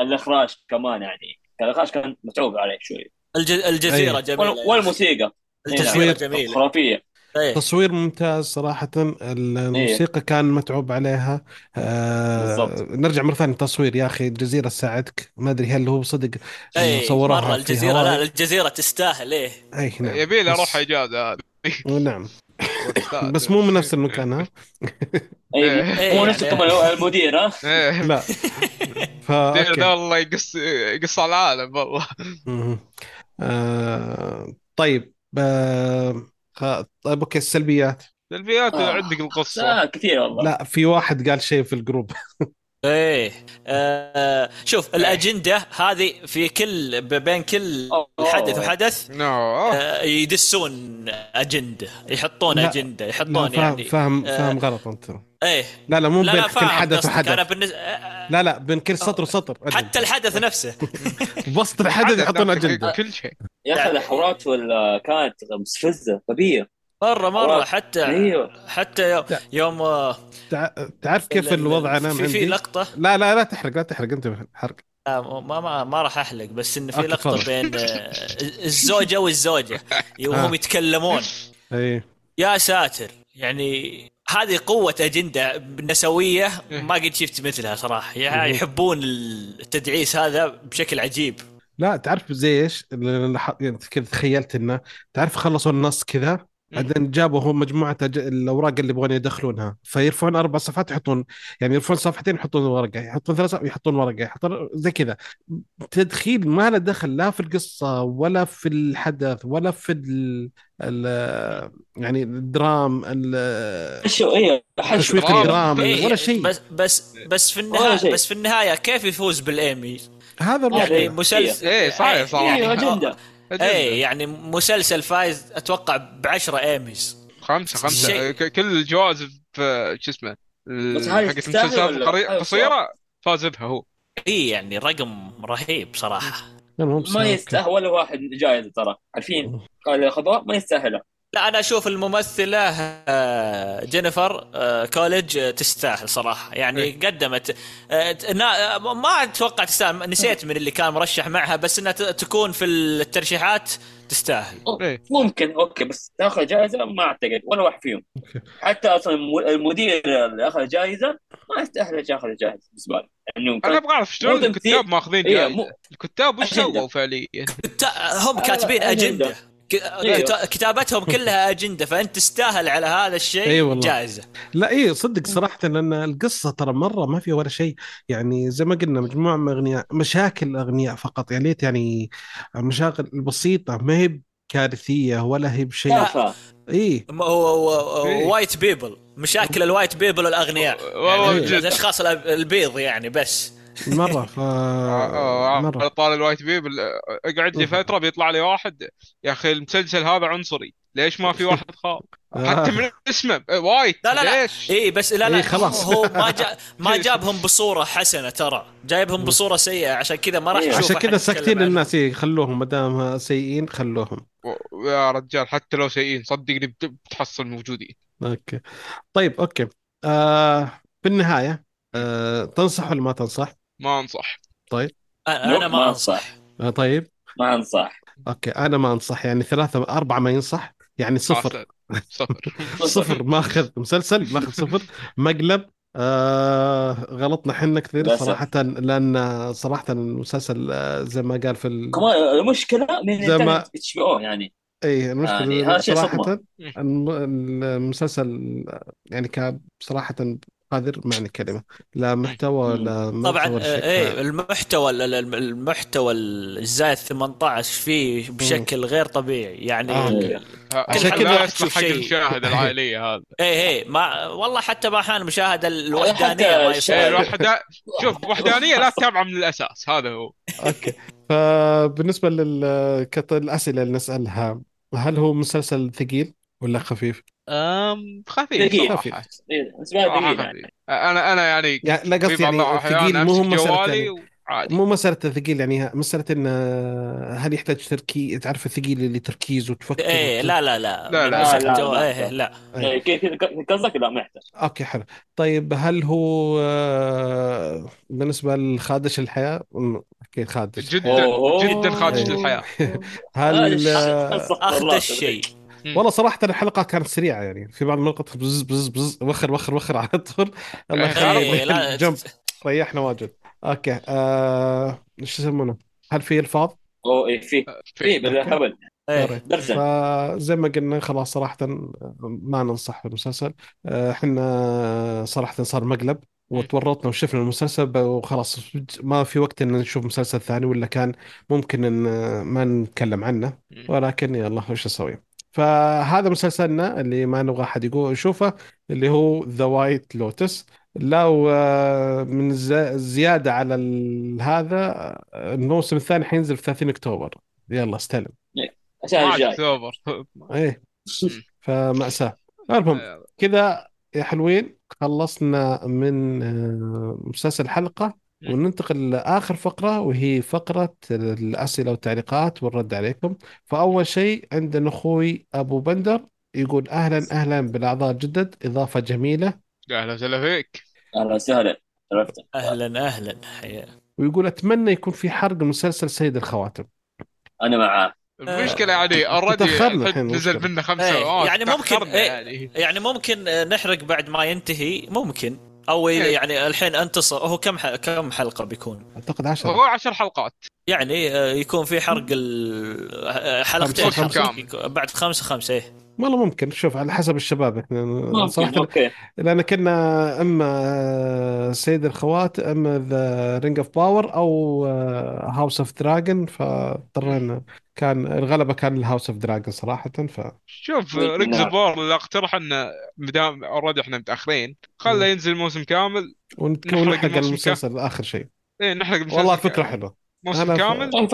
الإخراج كمان يعني الإخراج كان متعوب عليه شوي. الج- الجزيرة أيه. جميلة. وال- والموسيقى. الجزيرة تصوير. جميلة. خرافية. إيه تصوير ممتاز صراحة. الموسيقى كان متعوب عليها. آه بالضبط. نرجع مرة ثانية تصوير يا أخي الجزيرة ساعدك ما أدري هل هو صدق صوروها مرة في الجزيرة لا هواي؟ الجزيرة تستاهل إيه. أي نعم. يبي له بس- أروح إجازة هذه. نعم. بس مو من نفس المكان ها؟ اي إيه، مو نفس يعني- المدير ها؟ إيه. لا. ده والله يقص يقص على العالم والله. آه طيب آه خ- طيب okay السلبيات. سلبيات آه. عندك القصة. لا كثير والله. لا في واحد قال شيء في ال group. إيه آه شوف الأجندة هذه في كل بين كل. حدث وحدث نو آه يدسون أجندة يحطون لا. أجندة لا يحطون فاهم يعني. فاهم آه، فاهم غلط أنت. إيه. لا لا مو لا بين لا كل حدث وحدث. بالنسبة لا لا بين كل سطر وسطر. حتى الحدث نفسه. بوسط الحدث يحطون أجندة. كل شيء. يا أخي الحوارات ولا كانت مستفزة غبية. مرة مرة. حتى إيوه حتى يوم. يوم آه، تع- تعرف كيف ال- ال- الوضع أنا في, في لقطة لا لا لا تحرق لا تحرق أنت حرق لا ما ما ما راح احلق بس انه في لقطة. بين آه، الزوجة والزوجة وهم آه. يتكلمون اي يا ساتر يعني هذه قوة أجندة نسوية ما قد شفت مثلها صراحة يعني. يحبون التدعيس هذا بشكل عجيب لا تعرف زي إيش يعني كذا تخيلت إنه تعرف خلصوا النص كذا بعدين جابوا هم مجموعة الأوراق اللي يبغون يدخلونها. فيرفعون أربع صفحات يحطون يعني يرفعون صفحتين يحطون ورقة يحطون ثلاث صفحات يحطون ورقة يحطون زي كذا. تدخيل ما له دخل لا في القصة ولا في الحدث ولا في ال ال يعني الدرام ال- شو حشو تشويق درام. الدرام إيه ولا شيء. بس بس بس في شيء. بس في النهاية كيف يفوز بالإيمي؟ هذا هذا المشكلة. يعني مسلسل. إيه صحيح صراحة. أيوه أجندة. إيه يعني مسلسل فايز أتوقع بعشرة إيميز. خمسة خمسة. شيء. ك- كل الجوائز في شو اسمه حقت المسلسلات ولا؟ القري- هذا قصيرة فاز بها هو. إي يعني رقم رهيب صراحة. المهم ما يستاهل ولا واحد جائزه ترى. عارفين قال اخذوها ما يستاهلها. لا أنا أشوف الممثلة آه، جينيفر آه، كوليج آه، تستاهل صراحة يعني إيه. قدمت نا- ما أتوقع تستاهل نسيت من اللي كان مرشح معها بس إنها تكون في الترشيحات تستاهل إيه ممكن أوكي بس تاخذ جائزة ما أعتقد ولا واحد فيهم. حتى أصلا الم- المدير اللي أخذ جائزة ما يستاهل ياخذ جائزة بالنسبة لي يعني أنا أبغى أعرف شلون. الكتاب ماخذين إيه، جائزة مو- الكتاب وش. سووا فعليا؟ هم كاتبين أجندة إيه. كتا- كتابتهم كلها أجندة فأنت تستاهل على هذا الشيء إي والله. جائزه لا إيه صدق صراحة لأن القصة ترى مرة ما فيها ولا شيء. يعني زي ما قلنا مجموعة من أغنياء مشاكل أغنياء فقط. يعني ليت يعني مشاكل بسيطة ما هي كارثية ولا هي بشيء. إيه. م- هو. white people مشاكل ال white people والأغنياء. والله يعني جد. الأشخاص البيض يعني بس. مرة ف آه، على مرة. طال ال white people اقعد لي فترة بيطلع لي واحد. يا أخي المسلسل هذا عنصري. ليش ما في واحد خاص حتى من اسمه. white. لا لا لا. ليش؟ اي بس لا لا. إيه، خلاص. هو ما جا ما جابهم بصورة حسنة ترى. جايبهم بصورة سيئة. عشان كذا ما راح إيه. نشوف عشان كذا ساكتين. الناس إيه خلوهم. ما دام سيئين خلوهم. يا رجال حتى لو سيئين صدقني بت- بتحصل موجودين. okay. طيب okay. آه في النهاية آه تنصح ولا ما تنصح؟ ما أنصح. طيب. أنا أنا ما أنصح. أنصح. آه طيب. ما أنصح. okay أنا ما أنصح. يعني ثلاثة أربعة ما ينصح. يعني صفر. صفر. صفر. ماخذ مسلسل ماخذ صفر. مقلب. آه غلطنا حنا كثير. صراحة لأن صراحة المسلسل آه زي ما قال في ال... كمان المشكلة من زي ما- HBO يعني. اي المشكلة يعني شيء صراحة. الم- المسلسل يعني كان صراحة قادر معني كلمة لا محتوى. لا طبعا محتوى شيء. إيه المحتوى ال- ال- المحتوى الزايد 18 فيه بشكل غير طبيعي يعني آه. عشان لا كذا حق شيء. المشاهد العائلية هذا إيه إيه ما والله حتى ما أحيانا المشاهده الوحدانية ما إيه، الوحدة شوف وحدانية لا تتابعه من الأساس هذا هو okay فبالنسبة للأسئلة اللي نسألها هل هو مسلسل ثقيل ولا خفيف؟ أم خفيف ثقيل. صراحة. إيه، دقيقه خفيف. يعني. أنا أنا يعني يعني لا في قصدي يعني ثقيل مو مسألة يعني مو مسألة ثقيل يعني مسألة انه هل يحتاج تركيز تعرف الثقيل اللي تركيز وتفكر إيه لا لا لا. لا، لا. لا، جو- لا. إيه لا. إيه، كيف- قصدك لا ما يحتاج. okay حلو. طيب هل هو آه، بالنسبة لخادش الحياء؟ أكيد خادش. جدا. جدا خادش إيه. للحياء هل آه،. اخذ الشيء والله صراحة الحلقة كانت سريعة يعني. في بعض المناطق بز بز بز وخر وخر وخر على طول. الله إيه، يخليك لا. جنب. ريحنا واجد. okay. آه، إيش يسمونه؟ هل في ألفاظ؟ اوه إيه في. في. بالهبل إيه. فزي ما قلنا خلاص صراحة ما ننصح بالمسلسل آه، إحنا صراحة صار مقلب وتورطنا وشفنا المسلسل وخلاص ما في وقت إن نشوف مسلسل ثاني ولا كان ممكن إن ما نتكلم عنه. ولكن يلا وش أسوي؟ فهذا مسلسلنا اللي ما نبغى أحد يقول يشوفه اللي هو The White Lotus لو آه، من ز- زيادة على هذا آه، الموسم الثاني حينزل في 30 أكتوبر. يلا استلم. أكتوبر. إيه. فمأساة المهم كذا يا حلوين خلصنا من آه، مسلسل الحلقة. وننتقل لآخر فقرة وهي فقرة الأسئلة والتعليقات والرد عليكم. فأول شيء عندنا أخوي أبو بندر يقول أهلا أهلا بالأعضاء الجدد إضافة جميلة. أهلا وسهلا فيك. أهلا وسهلا. عرفت. أهلا أهلا حيا ويقول أتمنى يكون في حرق مسلسل سيد الخواتم. أنا معاه. المشكلة يعني اوريدي الحين نزل المشكلة. منا خمسة. إيه، آه، يعني ممكن- إيه. يعني. يعني ممكن نحرق بعد ما ينتهي ممكن. أو إيه. يعني الحين أنتصر هو كم ح- كم حلقة بيكون؟ أعتقد عشرة هو عشر حلقات يعني آه، يكون في حرق ال- آه، حلقتين خمسة خمسة. خمسة. يكون- بعد خمسة خمسة إيه والله ممكن شوف على حسب الشباب إحنا ممكن صراحة okay لأن كنا أما سيد الخواتم أما The Rings of Power أو House of the Dragon فاضطرينا كان الغلبة كان ال House of the Dragon صراحة ف شوف ريكز نعم. بار اللي اقترح إنه مدام already إحنا متأخرين. خله ينزل موسم كامل ونحرق المسلسل آخر شيء. إيه نحرق المسلسل والله فكرة حلوة. موسم كامل. آه،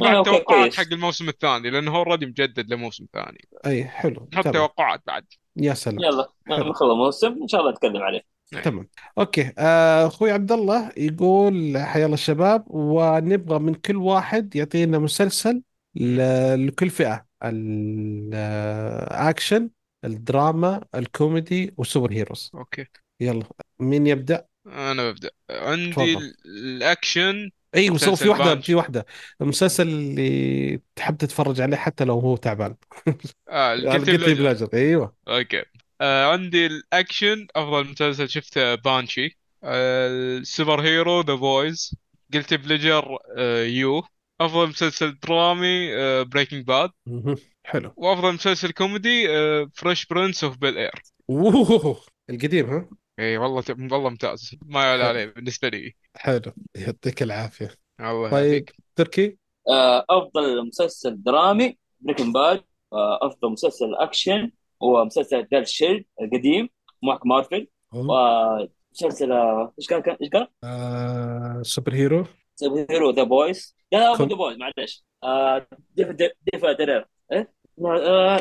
بعد توقعات. حق الموسم الثاني لأنه هو already مجدد لموسم ثاني. أي حلو. نحط توقعات بعد. يا سلام. يلا نخلص الموسم إن شاء الله نتكلم عليه. تمام. okay. آه، أخوي عبد الله يقول حيا الله الشباب ونبغى من كل واحد يعطينا مسلسل ل- لكل فئة. الاكشن الدراما الكوميدي وال superheroes. okay. يلا مين يبدأ؟ أنا ببدأ. عندي تفضل. ال- الأكشن اي وسو في مسلسل واحد Punisher. في واحدة. المسلسل اللي تحب تتفرج عليه حتى لو هو تعبان. آه ال guilty pleasure pleasure أيوه. okay. آه عندي الأكشن. أفضل مسلسل شفته Banshee. آه ال superhero The Boys قلت pleasure آه You. أفضل مسلسل درامي آه Breaking Bad مهم. حلو. وأفضل مسلسل كوميدي آه Fresh Prince of Bel-Air أوه القديم ها؟ إي والله والله ممتاز. ما يعلى عليه بالنسبة لي. حلو. يعطيك العافية. الله طيب تركي؟ آه، أفضل مسلسل درامي Breaking Bad أفضل مسلسل أكشن هو مسلسل The Shield القديم مارك مارفل. ومسلسل آه، إيش كان كان إيش كان؟ آه، سوبر هيرو superhero The Boys لا؟ The Boys معلش آه، Daredevil إيه؟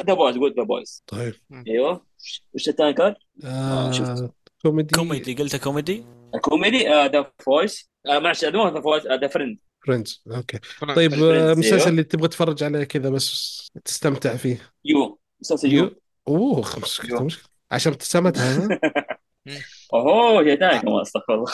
The Boys قلت The Boys طيب. أيوه. وش الثاني كان؟ آه شفت. كوميدي. كوميدي قلت كوميدي؟ الكوميدي The Voice معلش مو The Voice the Friend Friends okay. طيب آه، المسلسل أيوه. اللي تبغى تتفرج عليه كذا بس تستمتع فيه. يو مسلسل يو أوه خمس You. مش عشان ابتسامتها ها؟ اوه ثاني كمان استغفر الله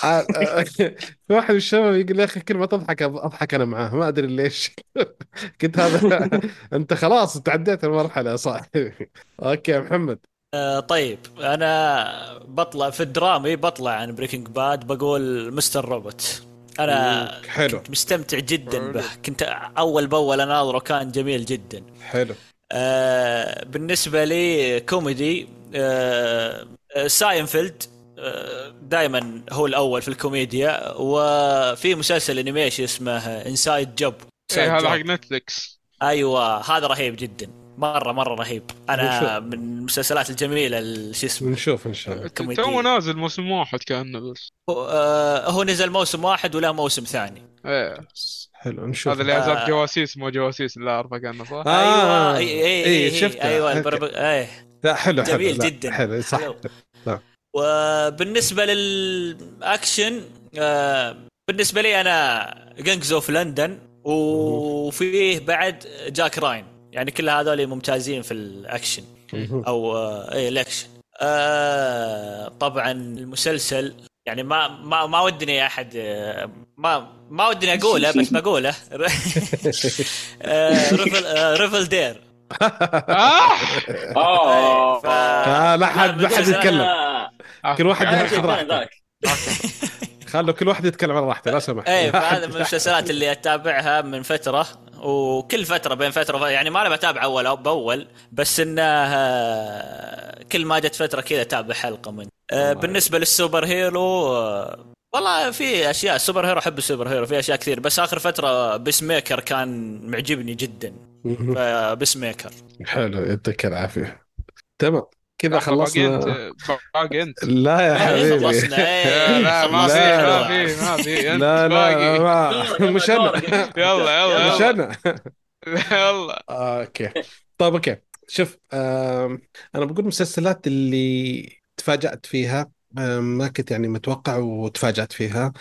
في واحد من الشباب يقول يا أخي كل ما تضحك أضحك أنا معاه. ما أدري ليش. قلت هذا أنت خلاص تعديت المرحلة يا صاحبي okay يا محمد. آه طيب أنا بطلع في الدرامي بطلع عن Breaking Bad بقول Mr. Robot. أنا حلو. كنت مستمتع جدا حلو. به. كنت أول بأول أناظره كان جميل جدا. حلو. آه بالنسبة لي كوميدي آه، ساينفيلد دائما هو الأول في الكوميديا وفي مسلسل animation اسمه Inside Job إيه هذا حق Netflix أيوه هذا رهيب جدا مرة مرة رهيب أنا؟ من المسلسلات الجميلة ال- شو اسمه بنشوف إن شاء الله. تو نازل موسم واحد كان بس هو- آه، هو نزل موسم واحد ولا موسم ثاني إيه حلو نشوف هذا اللي آه. عزاب جواسيس مو جواسيس اللي اعرفه كأنه صح؟ آه. أيوه إي إي إيه، شفته. أيوه. إيه لا حلو حلو جميل لا، جدا. حلو صح حلو. لا. وبالنسبة للأكشن آه، بالنسبة لي أنا Gangs of London وفيه بعد Jack Ryan يعني كل هذول ممتازين في الأكشن. أو آه، إيه الأكشن آه طبعا المسلسل يعني ما ما ما ودني أحد ما ما ودني أقوله بس بقوله آه، Devil آه، Devil Dare! آه. ف- آه، لا حد لا حد يتكلم. آه. كل واحد آه، ياخذ راحته خلوا كل واحد يتكلم على راحته لا سمح. إيه حد- فهذا من المسلسلات اللي أتابعها من فترة وكل فترة بين فترة يعني ما أنا بتابع أول أو بأول بس إنه آه، كل ما جت فترة كذا أتابع حلقة منه. آه، بالنسبة لل superhero آه، والله في أشياء superhero أحب ال superhero في أشياء كثير. بس آخر فترة Peacemaker كان معجبني جدا. فبيس ميكر حلو يعطيك العافية. تمام كذا باقي خلصنا. انت باقي أنت. لا يا حبيبي. خلصنا. لا لا ما في لا. ما في ما في أنت لا لا ما مش أنا. يلا يلا. مش يلا أنا. يلا. آه، okay. طيب okay. شوف أنا بقول المسلسلات اللي تفاجأت فيها ما كنت يعني متوقع وتفاجأت فيها.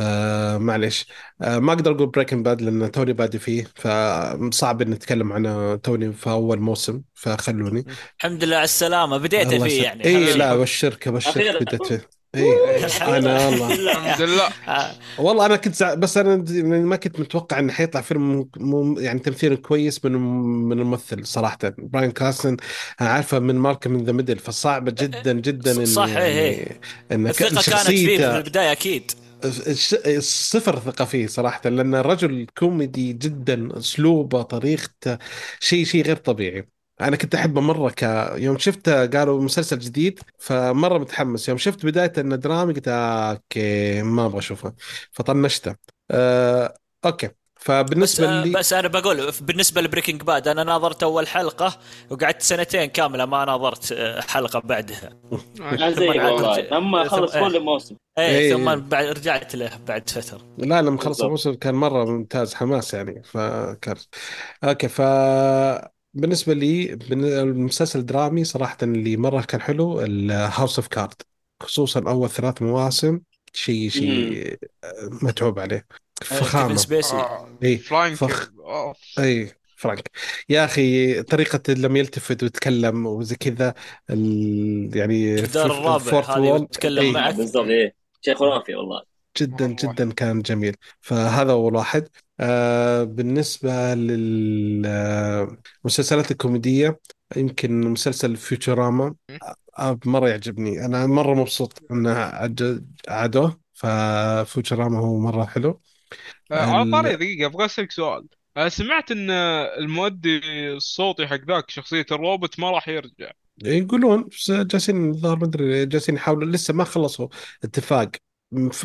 آه معليش. آه ما أقدر أقول Breaking Bad لأن توني بادي فيه فصعب إني أتكلم عنه توني في أول موسم فخلوني. الحمد لله على السلامة. بديت فيه. يعني إي لا. ابشرك ابشرك. بديت فيه. إي أنا والله. الحمد لله. آه، والله أنا كنت زع... بس أنا د- ما كنت متوقع إنه حيطلع فيلم م... يعني تمثيل كويس من من الممثل صراحة. Bryan Cranston أنا عارفه من Malcolm in the Middle فصعبه جدا جدا إن صح، يعني إيه. ان الثقة كانت فيه في البداية أكيد. صفر ثقة فيه صراحة لأن الرجل كوميدي جدا أسلوبه طريقته شيء شيء غير طبيعي. أنا كنت أحبه مرة ك يوم شفته قالوا مسلسل جديد فمرة متحمس. يوم شفت بداية إنه درامي قلت آه، okay ما أبغى أشوفه. فطنشته. أه... okay بس آه، لي بس أنا بقول بالنسبة ل Breaking Bad أنا ناظرت أول حلقة وقعدت سنتين كاملة ما ناظرت آه، حلقة بعدها. لما خلص كل موسم إيه إيه. ثم بعد رجعت له بعد فترة. لا لما خلص. الموسم كان مرة ممتاز حماس يعني فكان okay ف بالنسبة لي بن- المسلسل الدرامي صراحة اللي مرة كان حلو ال House of Cards خصوصا أول ثلاث مواسم شيء شيء متعوب عليه. آه، فخامة. سبيسي آه، إيه، فلانك فخ. آه، اي فرانك يا أخي طريقة لما يلتفت ويتكلم وزي كذا ال... يعني الجدار في- الرابع هذه. وتتكلم إيه. معك. بالضبط إيه. شيء خرافي والله. جدا والله. جدا كان جميل. فهذا أول واحد آه بالنسبة للمسلسلات الكوميدية يمكن مسلسل فيوتوراما آه مرة يعجبني. أنا مرة مبسوط أنه عد- عادوه ففيوتوراما هو مرة حلو. آه، على طاري دقيقة أبغى أسألك سؤال. سمعت إن المؤدي الصوتي حق ذاك شخصية الروبوت ما راح يرجع. يقولون جالسين الظاهر ما أدري جالسين يحاولوا لسه ما خلصوا اتفاق.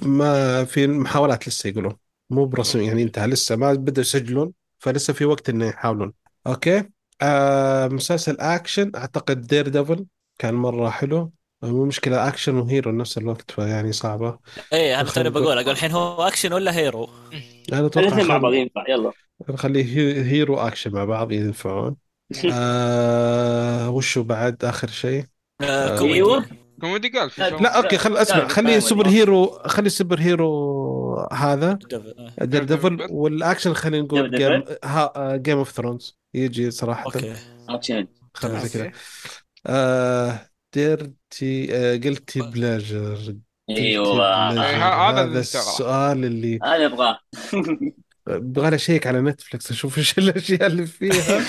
ما في محاولات لسه يقولون. مو برسمي يعني انتهى لسه ما بدأوا يسجلون فلسه في وقت إنه يحاولون. okay؟ آه مسلسل أكشن أعتقد Daredevil كان مرة حلو. مو مشكلة اكشن و hero نفس الوقت فيعني صعبة. إيه أنا توني بقول أقول الحين هو اكشن ولا hero؟ أنا أتوقع الاثنين مع بعض خل... ينفع يلا. نخليه هي- hero اكشن مع بعض ينفعون. آه وشو بعد؟ آخر شيء. آه، آه، كوميدي. أيوه. كوميدي قال في لا، okay خل خليه لا، super. hero خلي superhero هذا. Daredevil والاكشن خلينا نقول Dare Game devil. Game of Thrones يجي صراحة. okay. اكشن خلينا زي كذا. okay. آه dirty آه guilty pleasure أيوه. إيه، ه- هذا هذا اللي. السؤال اللي أنا ابغاه أبغى اشيك على Netflix أشوف إيش الأشياء اللي فيها.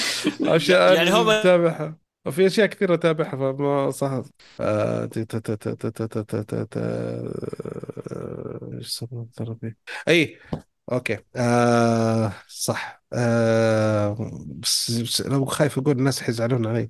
أشياء يعني هم- اتابعها وفي أشياء كثيرة أتابعها فما صح. آه، ت- ت- ت- ت- ت- ت- ت- ت- ت- إيش اسمه الضربي اي okay. آه صح. آه بس, بس لو خايف أقول الناس حيزعلون علي.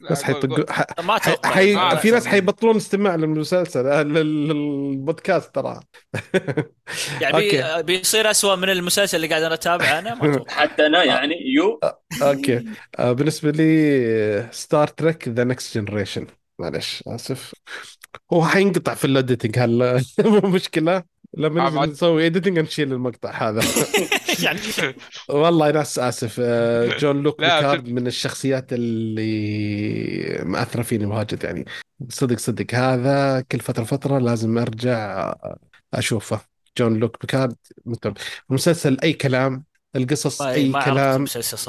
لا، ناس قول- قول. حيطقوا ح- ما حي... أتوقع حي... ما في ناس. حيبطلون استماع للمسلسل آه، لل- للبودكاست ترى. يعني okay. بي... بيصير اسوء من المسلسل اللي قاعد أنا أتابعه أنا ما حتى أنا يعني يو. okay. آه، بالنسبة لي Star Trek The Next Generation معلش آسف. هو حينقطع في ال editing هلا. مو مشكلة. لما بعد- نسوي editing نشيل المقطع هذا. يعني. والله ناس آسف Jean-Luc Picard من الشخصيات اللي مأثرة فيني واجد يعني. صدق صدق هذا كل فترة فترة لازم أرجع أشوفه. Jean-Luc Picard متعب. المسلسل أي كلام القصص ما, أي ما عرفت كلام.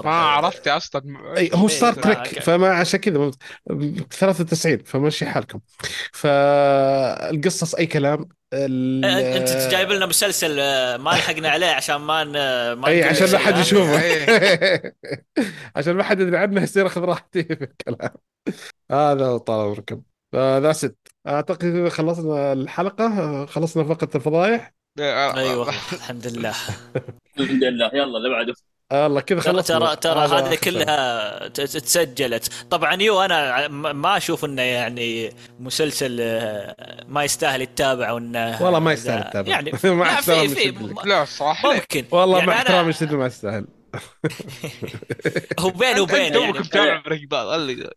ما عرفت أصلا. أي هو إيه، Star ما- Trek فما عشان كذا ممت- 93 فمشي حالكم. فالقصص أي كلام ال- أنت جايب لنا مسلسل آه، ما لحقنا عليه عشان ما ن... ما أي عشان لا شيء، حد؟ يشوفه. إيه. عشان ما حد يدري عنه يصير أخذ راحتي في الكلام. هذا طال عمركم. that's it أعتقد إذا خلصنا الحلقة خلصنا فقره الفضايح. آه، اي والله الحمد لله. الحمد لله. يلا اللي بعده. الله كذا ترى خلصنا. ترى ترى هذه كلها ت- تسجلت. طبعا يو أنا ما أشوف إنه يعني مسلسل آه، ما يستاهل يتابع وإنه والله ما يستاهل يتابع. يعني مع لا احترامي في. لا صراحة ليه؟ ممكن. والله يعني مع احترامي الشديد ما يستاهل. هو بينه وبين يعني. توك متابع Breaking Bad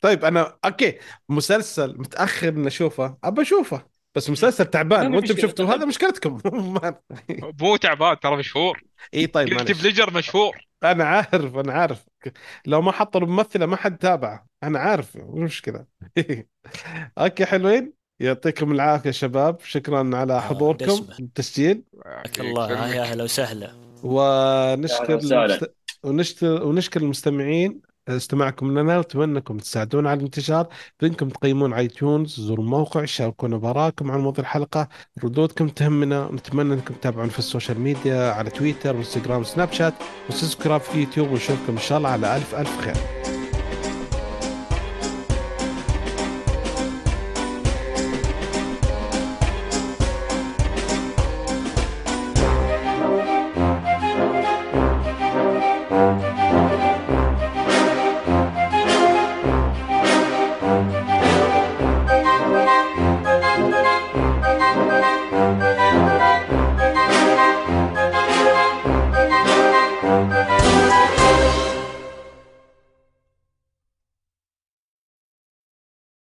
طيب أنا okay. مسلسل متأخر إني أشوفه. أبى أشوفه. بس مسلسل تعبان وأنتم شفتوا طيب. هذا مشكلتكم. مو تعبان ترى مشهور. إي طيب معلش بليجر مشهور. أنا عارف أنا عارف. لو ما حطوا الممثلة ما حد تابعه. أنا عارف مش مشكلة. okay حلوين. يعطيكم العافية شباب. شكرا على آه، حضوركم. التسجيل حياك الله. يا أهلا وسهلا. ونشكر ونشكر المستمعين. استماعكم لنا ونتمنى انكم تساعدونا على الانتشار. بإنكم تقيمون على آيتونز زوروا الموقع شاركونا بآراءكم عن موضوع الحلقة. ردودكم تهمنا نتمنى إنكم تتابعونا في ال social media على تويتر وانستغرام وسناب شات. و subscribe في يوتيوب ونشوفكم إن شاء الله على ألف ألف خير.